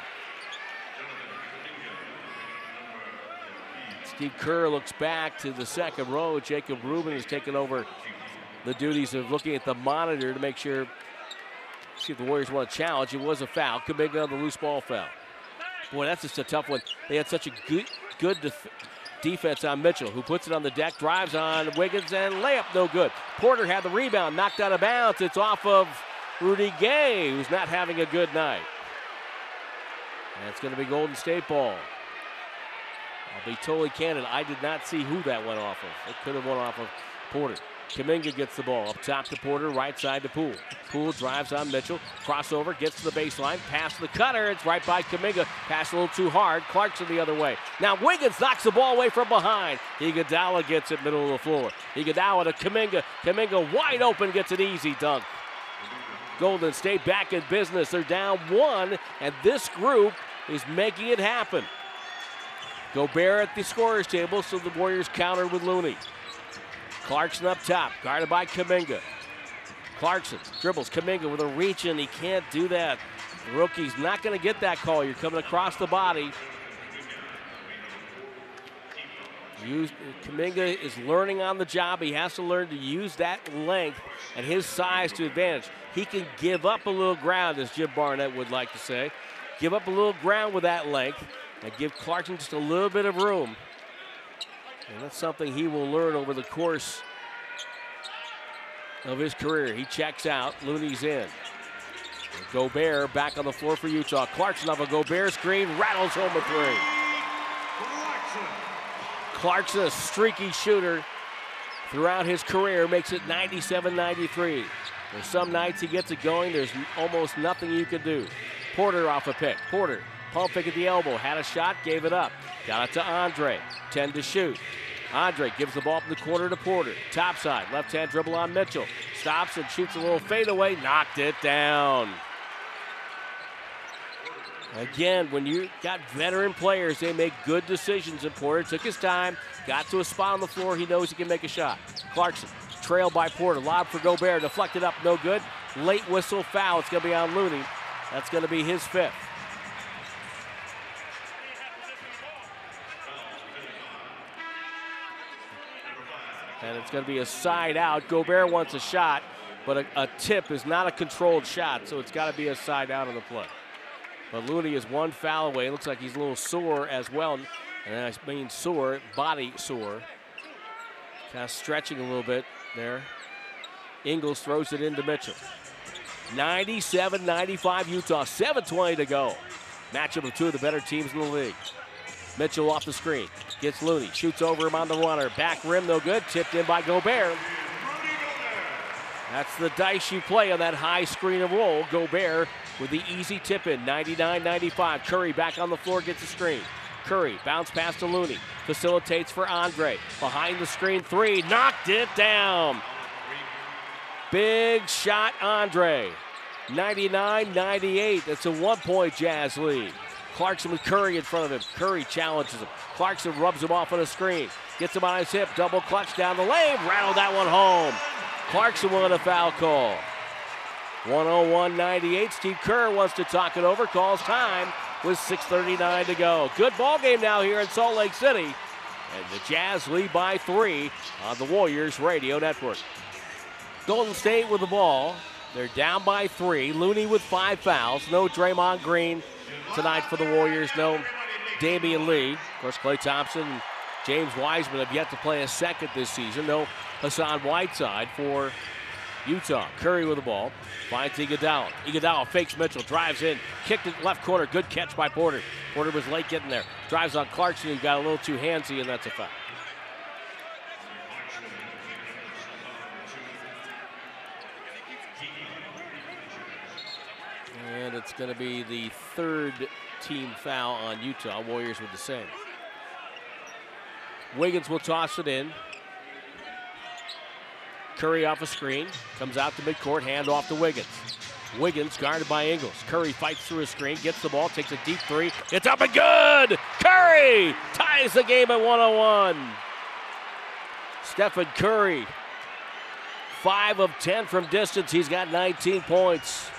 Steve Kerr looks back to the second row. Jacob Rubin has taken over the duties of looking at the monitor to make sure, see if the Warriors want to challenge. It was a foul. Kuminga on the loose ball foul. Boy, that's just a tough one. They had such a good, good def- defense on Mitchell, who puts it on the deck, drives on Wiggins, and layup no good. Porter had the rebound, knocked out of bounds. It's off of Rudy Gay, who's not having a good night. And it's going to be Golden State ball. I'll be totally candid. I did not see who that went off of. It could have went off of Porter. Kuminga gets the ball up top to Porter, right side to Poole. Poole drives on Mitchell, crossover, gets to the baseline, pass to the cutter. It's right by Kuminga. Pass a little too hard. Clarkson the other way. Now Wiggins knocks the ball away from behind. Iguodala gets it middle of the floor. Iguodala to Kuminga. Kuminga wide open, gets an easy dunk. Golden State back in business. They're down one, and this group is making it happen. Gobert at the scorer's table, so the Warriors countered with Looney. Clarkson up top, guarded by Kuminga. Clarkson dribbles Kuminga with a reach and He can't do that. The rookie's not going to get that call. You're coming across the body. Use, Kuminga is learning on the job. He has to learn to use that length and his size to advantage. He can give up a little ground, as Jim Barnett would like to say. Give up a little ground with that length and give Clarkson just a little bit of room. And that's something he will learn over the course of his career. He checks out. Looney's in. Gobert back on the floor for Utah. Clarkson off a Gobert screen, rattles home a three. Clarkson, a streaky shooter throughout his career, makes it 97 93. There's some nights he gets it going, there's almost nothing you can do. Porter off a pick. Porter Fake at the elbow, had a shot, gave it up. Got it to Andre, 10 to shoot. Andre gives the ball from the corner to Porter. Top side, left hand dribble on Mitchell. stops and shoots a little fadeaway, knocked it down. Again, when you got veteran players, they make good decisions. And Porter took his time, got to a spot on the floor. He knows he can make a shot. Clarkson, trailed by Porter, lob for Gobert, deflected up, no good. Late whistle foul. It's going to be on Looney. That's going to be his fifth. And it's going to be a side out. Gobert wants a shot, but a, a tip is not a controlled shot, so it's got to be a side out of the play. But Looney is one foul away. It looks like he's a little sore as well. And I mean sore, body sore. Kind of stretching a little bit there. Ingles throws it into Mitchell. 97 95 Utah, 7.20 to go. Matchup of two of the better teams in the league. Mitchell off the screen. Gets Looney. Shoots over him on the runner. Back rim, no good. Tipped in by Gobert. That's the dice you play on that high screen and roll. Gobert with the easy tip in. 99 95. Curry back on the floor, gets a screen. Curry bounce pass to Looney. Facilitates for Andre. Behind the screen, three. Knocked it down. Big shot, Andre. 99 98. That's a one point Jazz lead. Clarkson with Curry in front of him. Curry challenges him. Clarkson rubs him off on a screen. Gets him on his hip. Double clutch down the lane. Rattled that one home. Clarkson will a foul call. 101 98. Steve Kerr wants to talk it over. Calls time with 6.39 to go. Good ball game now here in Salt Lake City. And the Jazz lead by three on the Warriors Radio Network. Golden State with the ball. They're down by three. Looney with five fouls. No Draymond Green tonight for the Warriors. No Damion Lee. Of course, Klay Thompson and James Wiseman have yet to play a second this season. No Hassan Whiteside for Utah. Curry with the ball. Finds Iguodala. Iguodala fakes Mitchell. Drives in. Kicked it left corner. Good catch by Porter. Porter was late getting there. Drives on Clarkson. He got a little too handsy, and that's a foul. And it's going to be the third team foul on Utah. Warriors with the same. Wiggins will toss it in. Curry off a screen. Comes out to midcourt. Hand off to Wiggins. Wiggins guarded by Ingles. Curry fights through a screen, gets the ball, takes a deep three. It's up and good! Curry ties the game at 101. Stephen Curry, 5 of 10 from distance. He's got 19 points.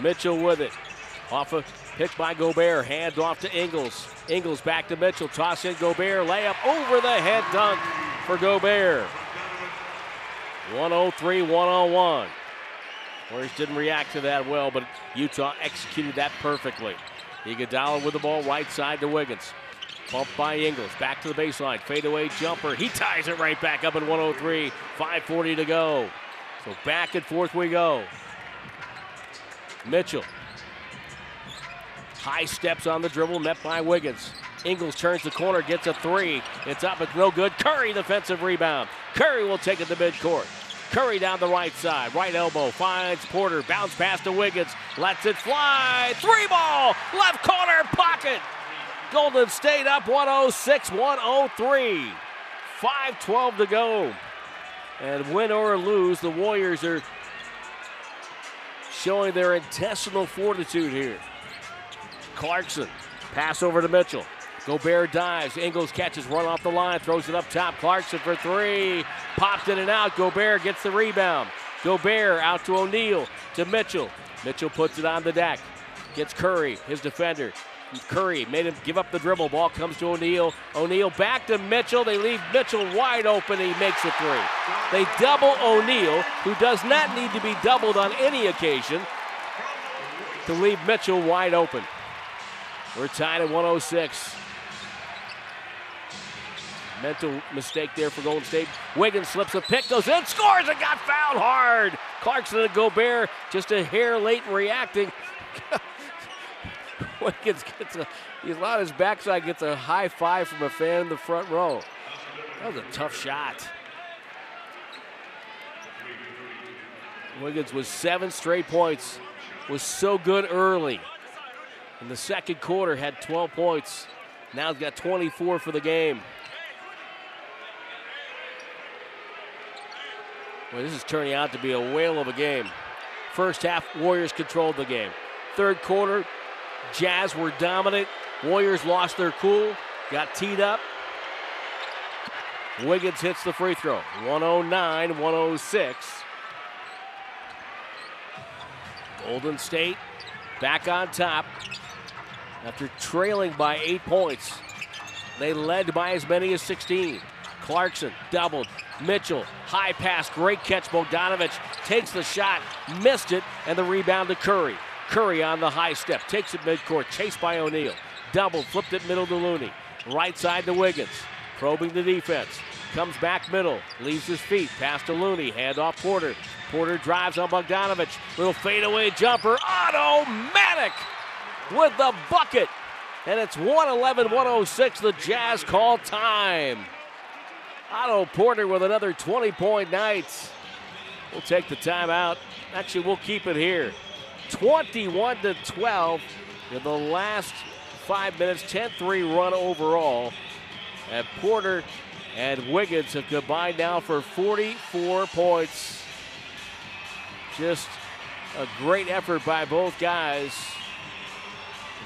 Mitchell with it. Off a pick by Gobert. Hand off to Ingles. Ingles back to Mitchell. Toss in Gobert. Layup over the head dunk for Gobert. 103 101. Warriors didn't react to that well, but Utah executed that perfectly. Iguodala with the ball right side to Wiggins. Bumped by Ingles. Back to the baseline. Fadeaway jumper. He ties it right back up at 103. 5.40 to go. So back and forth we go. Mitchell. High steps on the dribble, met by Wiggins. Ingles turns the corner, gets a three. It's up, it's no good. Curry, defensive rebound. Curry will take it to midcourt. Curry down the right side, right elbow, finds Porter, bounce pass to Wiggins, lets it fly. Three ball, left corner, pocket. Golden State up 106 103. 5 12 to go. And win or lose, the Warriors are showing their intestinal fortitude here. Clarkson, pass over to Mitchell. Gobert dives. Ingles catches, run off the line, throws it up top. Clarkson for three. Popped in and out. Gobert gets the rebound. Gobert out to O'Neale, to Mitchell. Mitchell puts it on the deck. Gets Curry, his defender. Curry made him give up the dribble. Ball comes to O'Neale. O'Neale back to Mitchell. They leave Mitchell wide open. He makes a three. They double O'Neale, who does not need to be doubled on any occasion, to leave Mitchell wide open. We're tied at 106. Mental mistake there for Golden State. Wiggins slips a pick, goes in, scores, and got fouled hard. Clarkson and Gobert just a hair late in reacting. <laughs> <laughs> Wiggins gets a, he's on his backside, gets a high five from a fan in the front row. That was a tough shot. Wiggins was seven straight points, was so good early. In the second quarter, had 12 points. Now he's got 24 for the game. Well, this is turning out to be a whale of a game. First half, Warriors controlled the game. Third quarter, Jazz were dominant. Warriors lost their cool, got teed up. Wiggins hits the free throw. 109 106. Golden State back on top after trailing by eight points. They led by as many as 16. Clarkson doubled. Mitchell, high pass, great catch. Bogdanovic takes the shot, missed it, and the rebound to Curry. Curry on the high step, takes it midcourt, chased by O'Neale. Double, flipped it middle to Looney. Right side to Wiggins, probing the defense. Comes back middle, leaves his feet, pass to Looney, hand off Porter. Porter drives on Bogdanovic. Little fadeaway jumper, automatic with the bucket. And it's 111 106, the Jazz call time. Otto Porter with another 20 point night. We'll take the timeout. Actually, we'll keep it here. 21 to 12 in the last five minutes, 10 3 run overall. And Porter and Wiggins have combined now for 44 points. Just a great effort by both guys.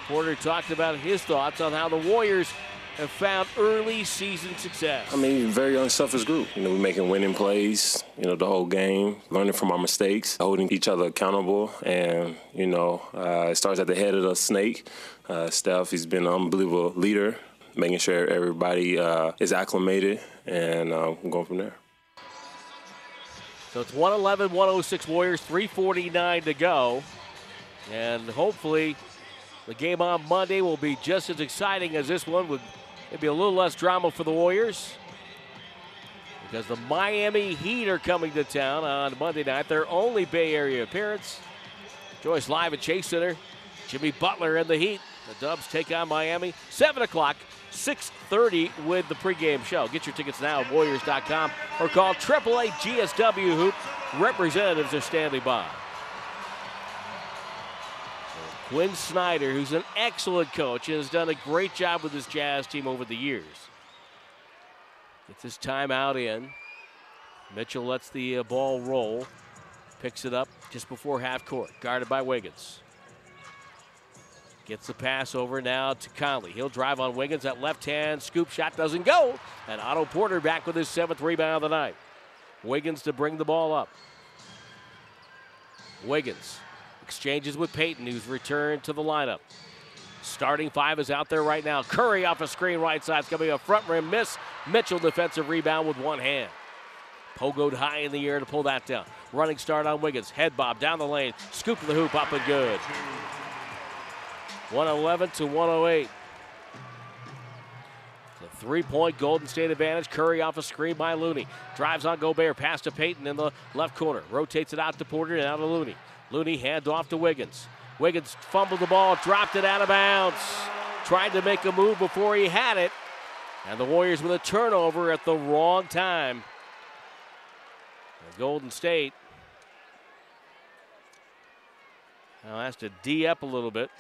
Porter talked about his thoughts on how the Warriors have found early season success. I mean, very unselfish group. You know, we're making winning plays, you know, the whole game, learning from our mistakes, holding each other accountable. And, you know, uh, it starts at the head of the snake. Uh, Steph, he's been an unbelievable leader, making sure everybody uh, is acclimated, and uh, we're going from there. So it's 111 106 Warriors, 349 to go. And hopefully the game on Monday will be just as exciting as this one with maybe a little less drama for the Warriors. Because the Miami Heat are coming to town on Monday night, their only Bay Area appearance. Joyce live at Chase Center. Jimmy Butler and the Heat. The Dubs take on Miami. 7 o'clock, 6.30 with the pregame show. Get your tickets now at Warriors.com or call AAA GSW Hoop. Representatives are standing by. Quin Snyder, who's an excellent coach and has done a great job with his Jazz team over the years. Gets his timeout in. Mitchell lets the uh, ball roll. Picks it up just before half court. Guarded by Wiggins. Gets the pass over now to Conley. He'll drive on Wiggins. That left hand scoop shot doesn't go. And Otto Porter back with his seventh rebound of the night. Wiggins to bring the ball up. Wiggins exchanges with Payton, who's returned to the lineup. Starting five is out there right now. Curry off a screen right side. It's going to be a front rim miss. Mitchell defensive rebound with one hand. Pogoed high in the air to pull that down. Running start on Wiggins. Head bob down the lane. Scoop the hoop, up and good. 111 to 108. The three point Golden State advantage. Curry off a screen by Looney. Drives on Gobert. Pass to Payton in the left corner. Rotates it out to Porter and out to Looney. Looney hand off to Wiggins. Wiggins fumbled the ball, dropped it out of bounds. Tried to make a move before he had it. And the Warriors with a turnover at the wrong time. And Golden State now has to D up a little bit.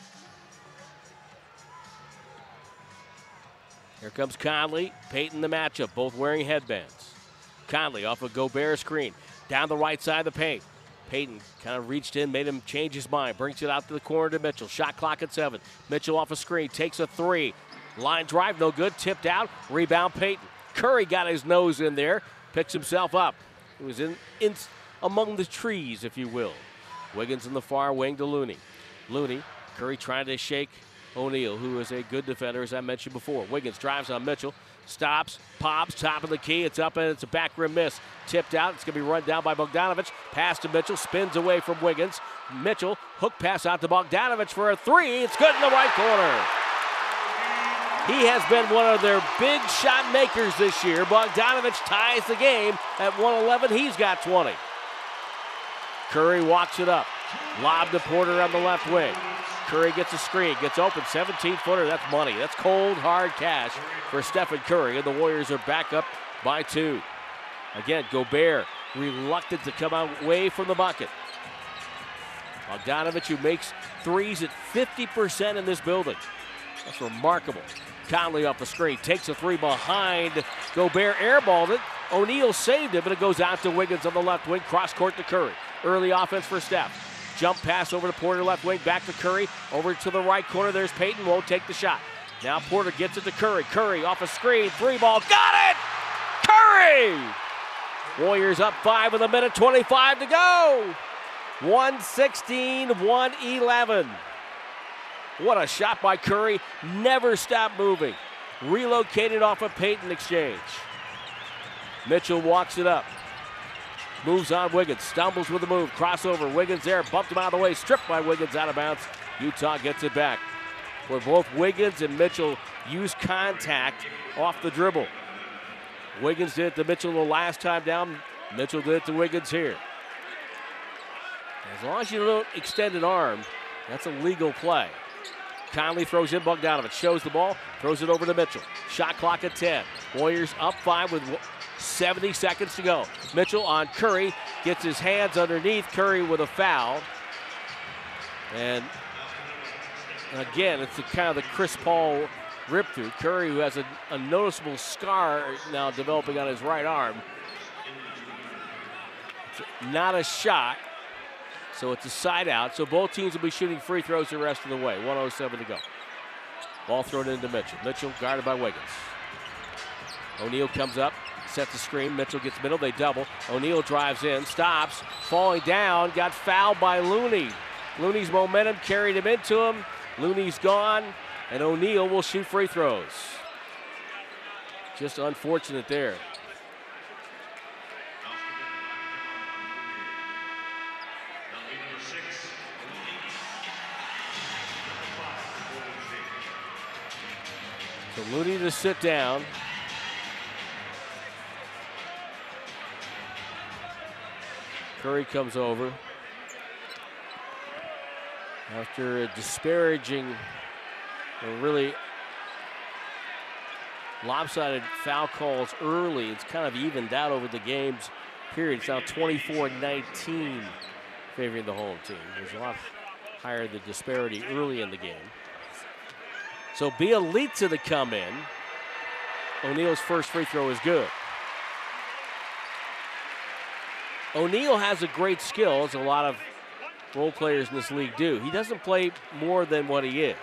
Here comes Conley. Payton the matchup, both wearing headbands. Conley off a Gobert screen. Down the right side of the paint. Payton kind of reached in, made him change his mind, brings it out to the corner to Mitchell. Shot clock at seven. Mitchell off a screen, takes a three. Line drive, no good. Tipped out. Rebound Payton. Curry got his nose in there, picks himself up. He was in, in among the trees, if you will. Wiggins in the far wing to Looney. Looney, Curry trying to shake O'Neale, who is a good defender, as I mentioned before. Wiggins drives on Mitchell, stops, pops, top of the key. It's up and it's a back rim miss. Tipped out. It's going to be run down by Bogdanovic. Pass to Mitchell, spins away from Wiggins. Mitchell, hook pass out to Bogdanovic for a three. It's good in the right corner. He has been one of their big shot makers this year. Bogdanovic ties the game at 111. He's got 20. Curry walks it up. Lob to Porter on the left wing. Curry gets a screen, gets open, 17 footer. That's money. That's cold, hard cash for Stephen Curry. And the Warriors are back up by two. Again, Gobert reluctant to come out way from the bucket. Bogdanovic, who makes threes at 50% in this building. That's remarkable. Conley off the screen, takes a three behind. Gobert airballed it. O'Neale saved it, but it goes out to Wiggins on the left wing. Cross court to Curry. Early offense for Steph. Jump pass over to Porter left wing. Back to Curry. Over to the right corner. There's Payton. Won't take the shot. Now Porter gets it to Curry. Curry off a screen. Three ball. Got it! Curry! Warriors up five with a minute 25 to go. 116 111. What a shot by Curry. Never stopped moving. Relocated off a Payton exchange. Mitchell walks it up. Moves on Wiggins. Stumbles with the move. Crossover. Wiggins there. Bumped him out of the way. Stripped by Wiggins out of bounds. Utah gets it back. Where both Wiggins and Mitchell use contact off the dribble. Wiggins did it to Mitchell the last time down. Mitchell did it to Wiggins here. As long as you don't extend an arm, that's a legal play. Conley throws in Bogdanovic, shows the ball, throws it over to Mitchell. Shot clock at 10. Warriors up five with 70 seconds to go. Mitchell on Curry, gets his hands underneath Curry with a foul. And again, it's the kind of the Chris Paul rip through. Curry, who has a, a noticeable scar now developing on his right arm. Not a shot, so it's a side out. So both teams will be shooting free throws the rest of the way. 107 to go. Ball thrown into Mitchell. Mitchell guarded by Wiggins. O'Neale comes up, sets the screen. Mitchell gets middle. They double. O'Neale drives in, stops, falling down, got fouled by Looney. Looney's momentum carried him into him. Looney's gone, and O'Neale will shoot free throws. Just unfortunate there. So Looney to sit down. Curry comes over. After a disparaging, or really lopsided foul calls early, it's kind of evened out over the game's period. It's now 24 19 favoring the home team. There's a lot higher the disparity early in the game. So Bjelica to the come in. O'Neale's first free throw is good. O'Neale has a great skill, as a lot of role players in this league do. He doesn't play more than what he is.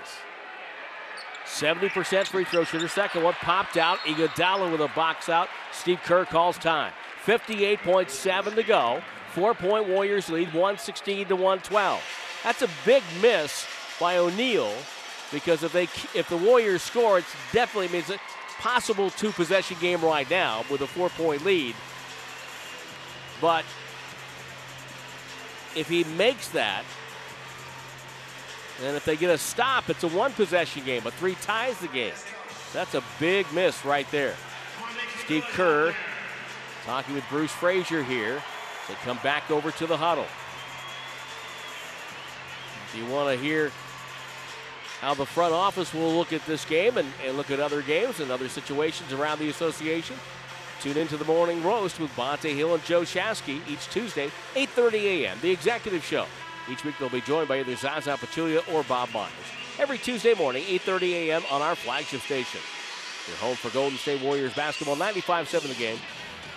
70% free throw shooter. Second one popped out. Iguodala with a box out. Steve Kerr calls time. 58.7 to go. Four point Warriors lead, 116 to 112. That's a big miss by O'Neale because if they if the Warriors score, it definitely means a possible two possession game right now with a four point lead. But if he makes that, and if they get a stop, it's a one possession game. but three ties the game. That's a big miss right there. Steve Kerr talking with Bruce Fraser here. They come back over to the huddle. If you want to hear how the front office will look at this game and, and look at other games and other situations around the association, Tune into the morning roast with Bonta Hill and Joe Shasky each Tuesday, 8:30 a.m. The Executive Show. Each week they'll be joined by either Zaza Pachulia or Bob Myers. Every Tuesday morning, 8:30 a.m. on our flagship station. Your home for Golden State Warriors basketball, 95-7 the game.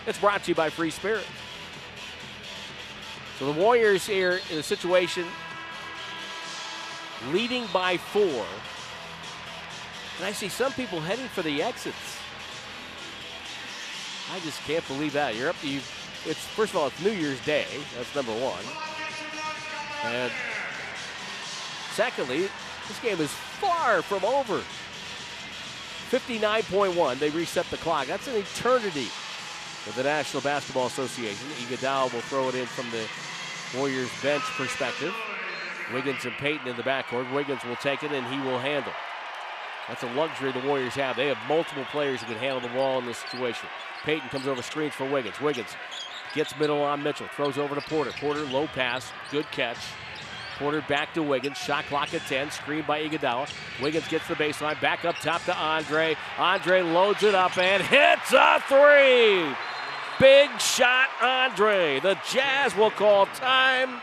It's brought to you by Free Spirit. So the Warriors here in a situation leading by four. And I see some people heading for the exits. I just can't believe that. You're up to you. It's first of all, it's New Year's Day. That's number one. And secondly, this game is far from over. 59.1. They reset the clock. That's an eternity for the National Basketball Association. Iguodala will throw it in from the Warriors bench perspective. Wiggins and Payton in the backcourt. Wiggins will take it and he will handle. That's a luxury the Warriors have. They have multiple players who can handle the ball in this situation. Payton comes over screens for Wiggins. Wiggins gets middle on Mitchell. Throws over to Porter. Porter low pass. Good catch. Porter back to Wiggins. Shot clock at 10. Screen by Iguodala. Wiggins gets the baseline. Back up top to Andre. Andre loads it up and hits a three. Big shot, Andre. The Jazz will call time.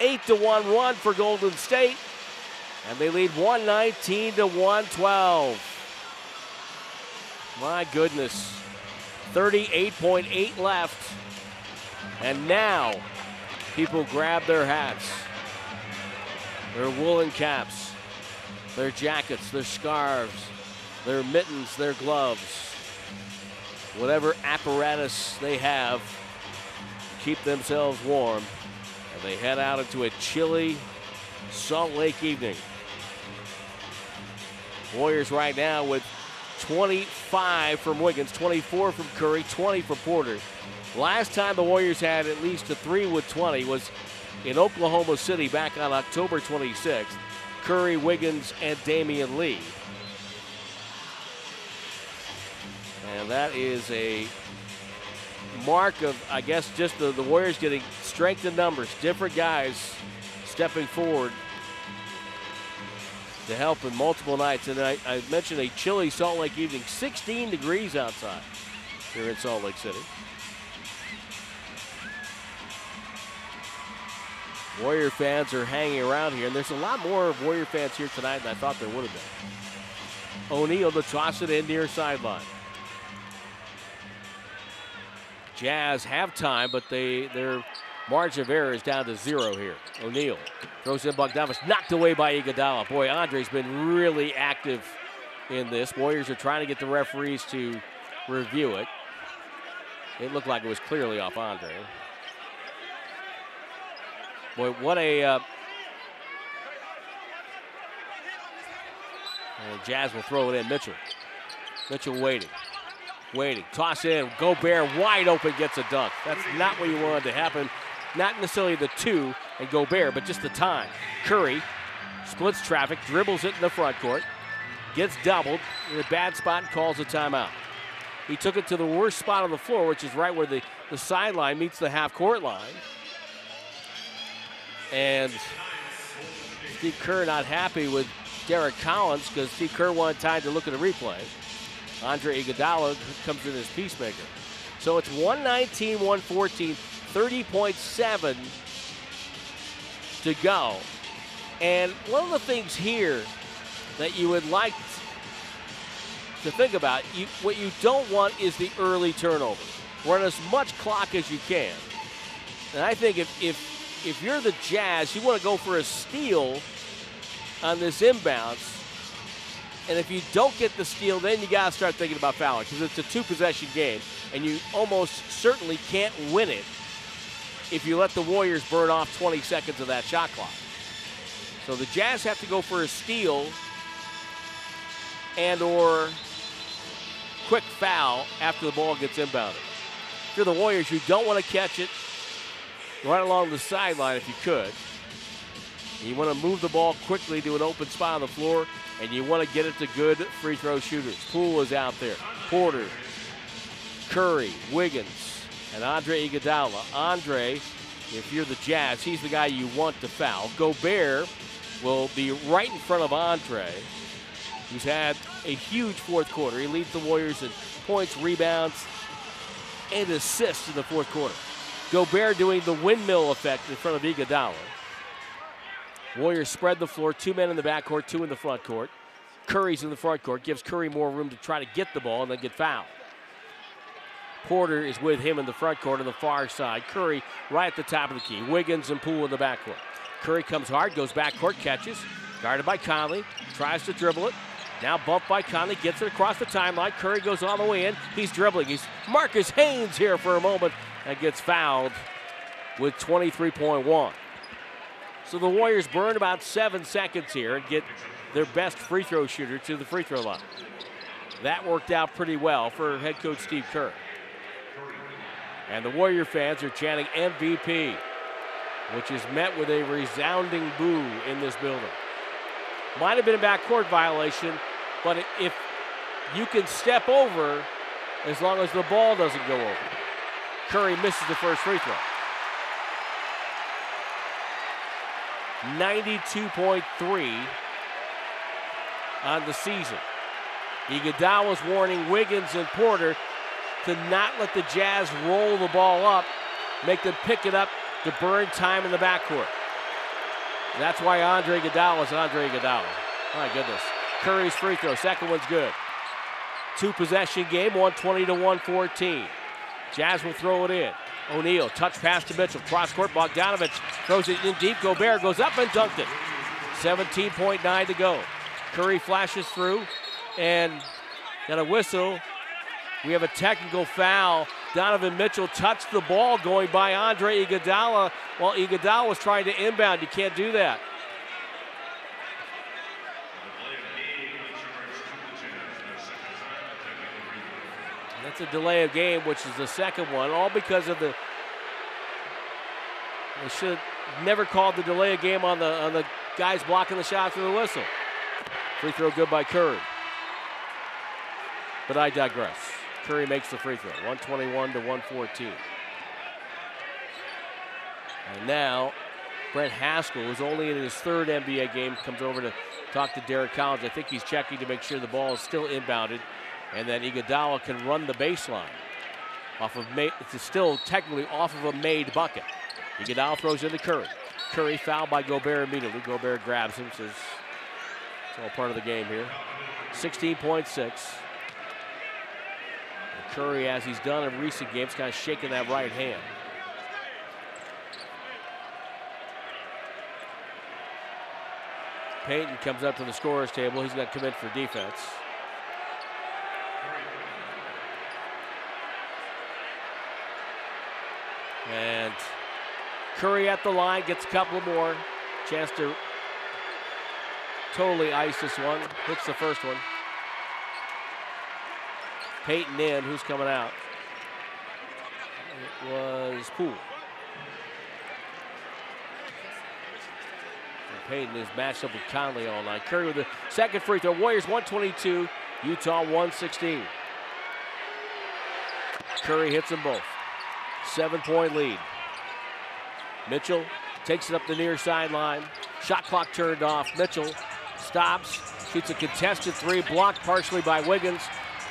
8 to 1 run for Golden State. And they lead 119 to 112. My goodness. 38.8 left. And now people grab their hats, their woolen caps, their jackets, their scarves, their mittens, their gloves, whatever apparatus they have to keep themselves warm. And they head out into a chilly Salt Lake evening. Warriors right now with 25 from Wiggins, 24 from Curry, 20 from Porter. Last time the Warriors had at least a three with 20 was in Oklahoma City back on October 26th. Curry, Wiggins, and Damion Lee. And that is a mark of, I guess, just the, the Warriors getting strength in numbers, different guys stepping forward to help in multiple nights. And I, I mentioned a chilly Salt Lake evening, 16 degrees outside here in Salt Lake City. Warrior fans are hanging around here, and there's a lot more Warrior fans here tonight than I thought there would have been. O'Neale to toss it in near sideline. Jazz have time, but they their margin of error is down to zero here. O'Neale throws in Bogdanovic, knocked away by Iguodala. Boy, Andre's been really active in this. Warriors are trying to get the referees to review it. It looked like it was clearly off Andre. Boy, what a. Uh, Jazz will throw it in. Mitchell. Mitchell waiting. Waiting. Toss in. Gobert wide open gets a dunk. That's not what you wanted to happen. Not necessarily the two and Gobert, but just the time. Curry splits traffic, dribbles it in the front court, gets doubled in a bad spot and calls a timeout. He took it to the worst spot on the floor, which is right where the, the sideline meets the half court line. And Steve Kerr not happy with Derrick Collins because Steve Kerr wanted time to look at the replay. Andre Iguodala comes in as peacemaker. So it's 119, 114, 30.7 to go. And one of the things here that you would like to think about, you, what you don't want is the early turnover. Run as much clock as you can. And I think if, if if you're the Jazz, you want to go for a steal on this inbounds. And if you don't get the steal, then you got to start thinking about fouling because it's a two possession game, and you almost certainly can't win it if you let the Warriors burn off 20 seconds of that shot clock. So the Jazz have to go for a steal and or quick foul after the ball gets inbounded. If you're the Warriors, you don't want to catch it right along the sideline if you could. You want to move the ball quickly to an open spot on the floor, and you want to get it to good free throw shooters. Poole is out there. Porter, Curry, Wiggins, and Andre Iguodala. Andre, if you're the Jazz, he's the guy you want to foul. Gobert will be right in front of Andre, who's had a huge fourth quarter. He leads the Warriors in points, rebounds, and assists in the fourth quarter. Gobert doing the windmill effect in front of Iguodala. Warriors spread the floor, two men in the backcourt, two in the front court. Curry's in the front court, gives Curry more room to try to get the ball and then get fouled. Porter is with him in the front court on the far side. Curry right at the top of the key. Wiggins and Poole in the backcourt. Curry comes hard, goes backcourt, catches. Guarded by Conley, tries to dribble it. Now bumped by Conley, gets it across the timeline. Curry goes all the way in. He's dribbling. He's Marques Haynes here for a moment and gets fouled with 23.1. So the Warriors burn about seven seconds here and get their best free throw shooter to the free throw line. That worked out pretty well for head coach Steve Kerr. And the Warrior fans are chanting MVP, which is met with a resounding boo in this building. Might have been a backcourt violation, but if you can step over as long as the ball doesn't go over. Curry misses the first free throw. 92.3 on the season. Iguodala's warning Wiggins and Porter to not let the Jazz roll the ball up, make them pick it up to burn time in the backcourt. That's why Andre Iguodala is Andre Iguodala. My goodness. Curry's free throw, second one's good. two possession game, 120 to 114. Jazz will throw it in. O'Neale, touch pass to Mitchell, cross court. Bogdanovic throws it in deep. Gobert goes up and dunked it. 17.9 to go. Curry flashes through and got a whistle. We have a technical foul. Donovan Mitchell touched the ball going by Andre Iguodala while Iguodala was trying to inbound. You can't do that. That's a delay of game, which is the second one, all because of the. They should have never called the delay of game on the on the guys blocking the shot through the whistle. Free throw good by Curry. But I digress. Curry makes the free throw, 121 to 114. And now, Brent Haskill, who's only in his third NBA game, comes over to talk to Derrick Collins. I think he's checking to make sure the ball is still inbounded and that Iguodala can run the baseline off of made, it's still technically off of a made bucket. Iguodala throws into Curry. Curry fouled by Gobert immediately. Gobert grabs him, says it's all part of the game here. 16.6. Curry, as he's done in recent games, kind of shaking that right hand. Payton comes up to the scorer's table. He's going to come in for defense. And Curry at the line gets a couple more. Chance to totally ice this one. Hits the first one. Payton in. Who's coming out? It was Poole. And Payton is matched up with Conley all night. Curry with the second free throw. Warriors 122, Utah 116. Curry hits them both. Seven point lead. Mitchell takes it up the near sideline. Shot clock turned off. Mitchell stops, shoots a contested three, blocked partially by Wiggins.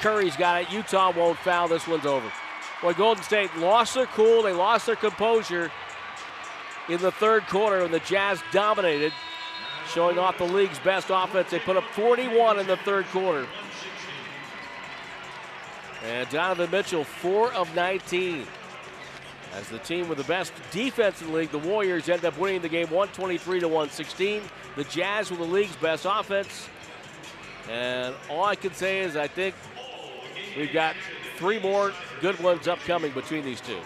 Curry's got it. Utah won't foul. This one's over. Boy, Golden State lost their cool. They lost their composure in the third quarter, and the Jazz dominated, showing off the league's best offense. They put up 41 in the third quarter. And Donovan Mitchell, 4 of 19. As the team with the best defense in the league, the Warriors end up winning the game 123 to 116. The Jazz with the league's best offense. And all I can say is I think we've got three more good ones upcoming between these two,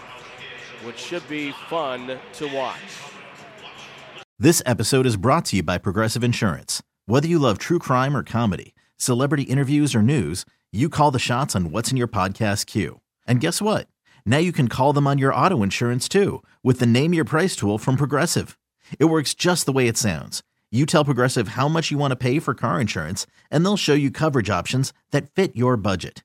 which should be fun to watch. This episode is brought to you by Progressive Insurance. Whether you love true crime or comedy, celebrity interviews or news, you call the shots on what's in your podcast queue. And guess what? Now you can call them on your auto insurance too with the Name Your Price tool from Progressive. It works just the way it sounds. You tell Progressive how much you want to pay for car insurance, and they'll show you coverage options that fit your budget.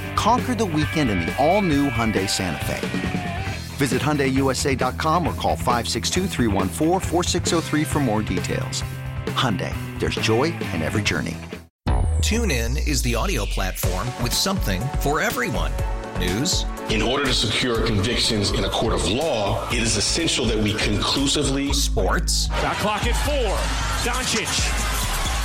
Conquer the weekend in the all new Hyundai Santa Fe. Visit HyundaiUSA.com or call 562 for more details. Hyundai, there's joy in every journey. TuneIn is the audio platform with something for everyone. News. In order to secure convictions in a court of law, it is essential that we conclusively. Sports. Got clock at four. Doncic.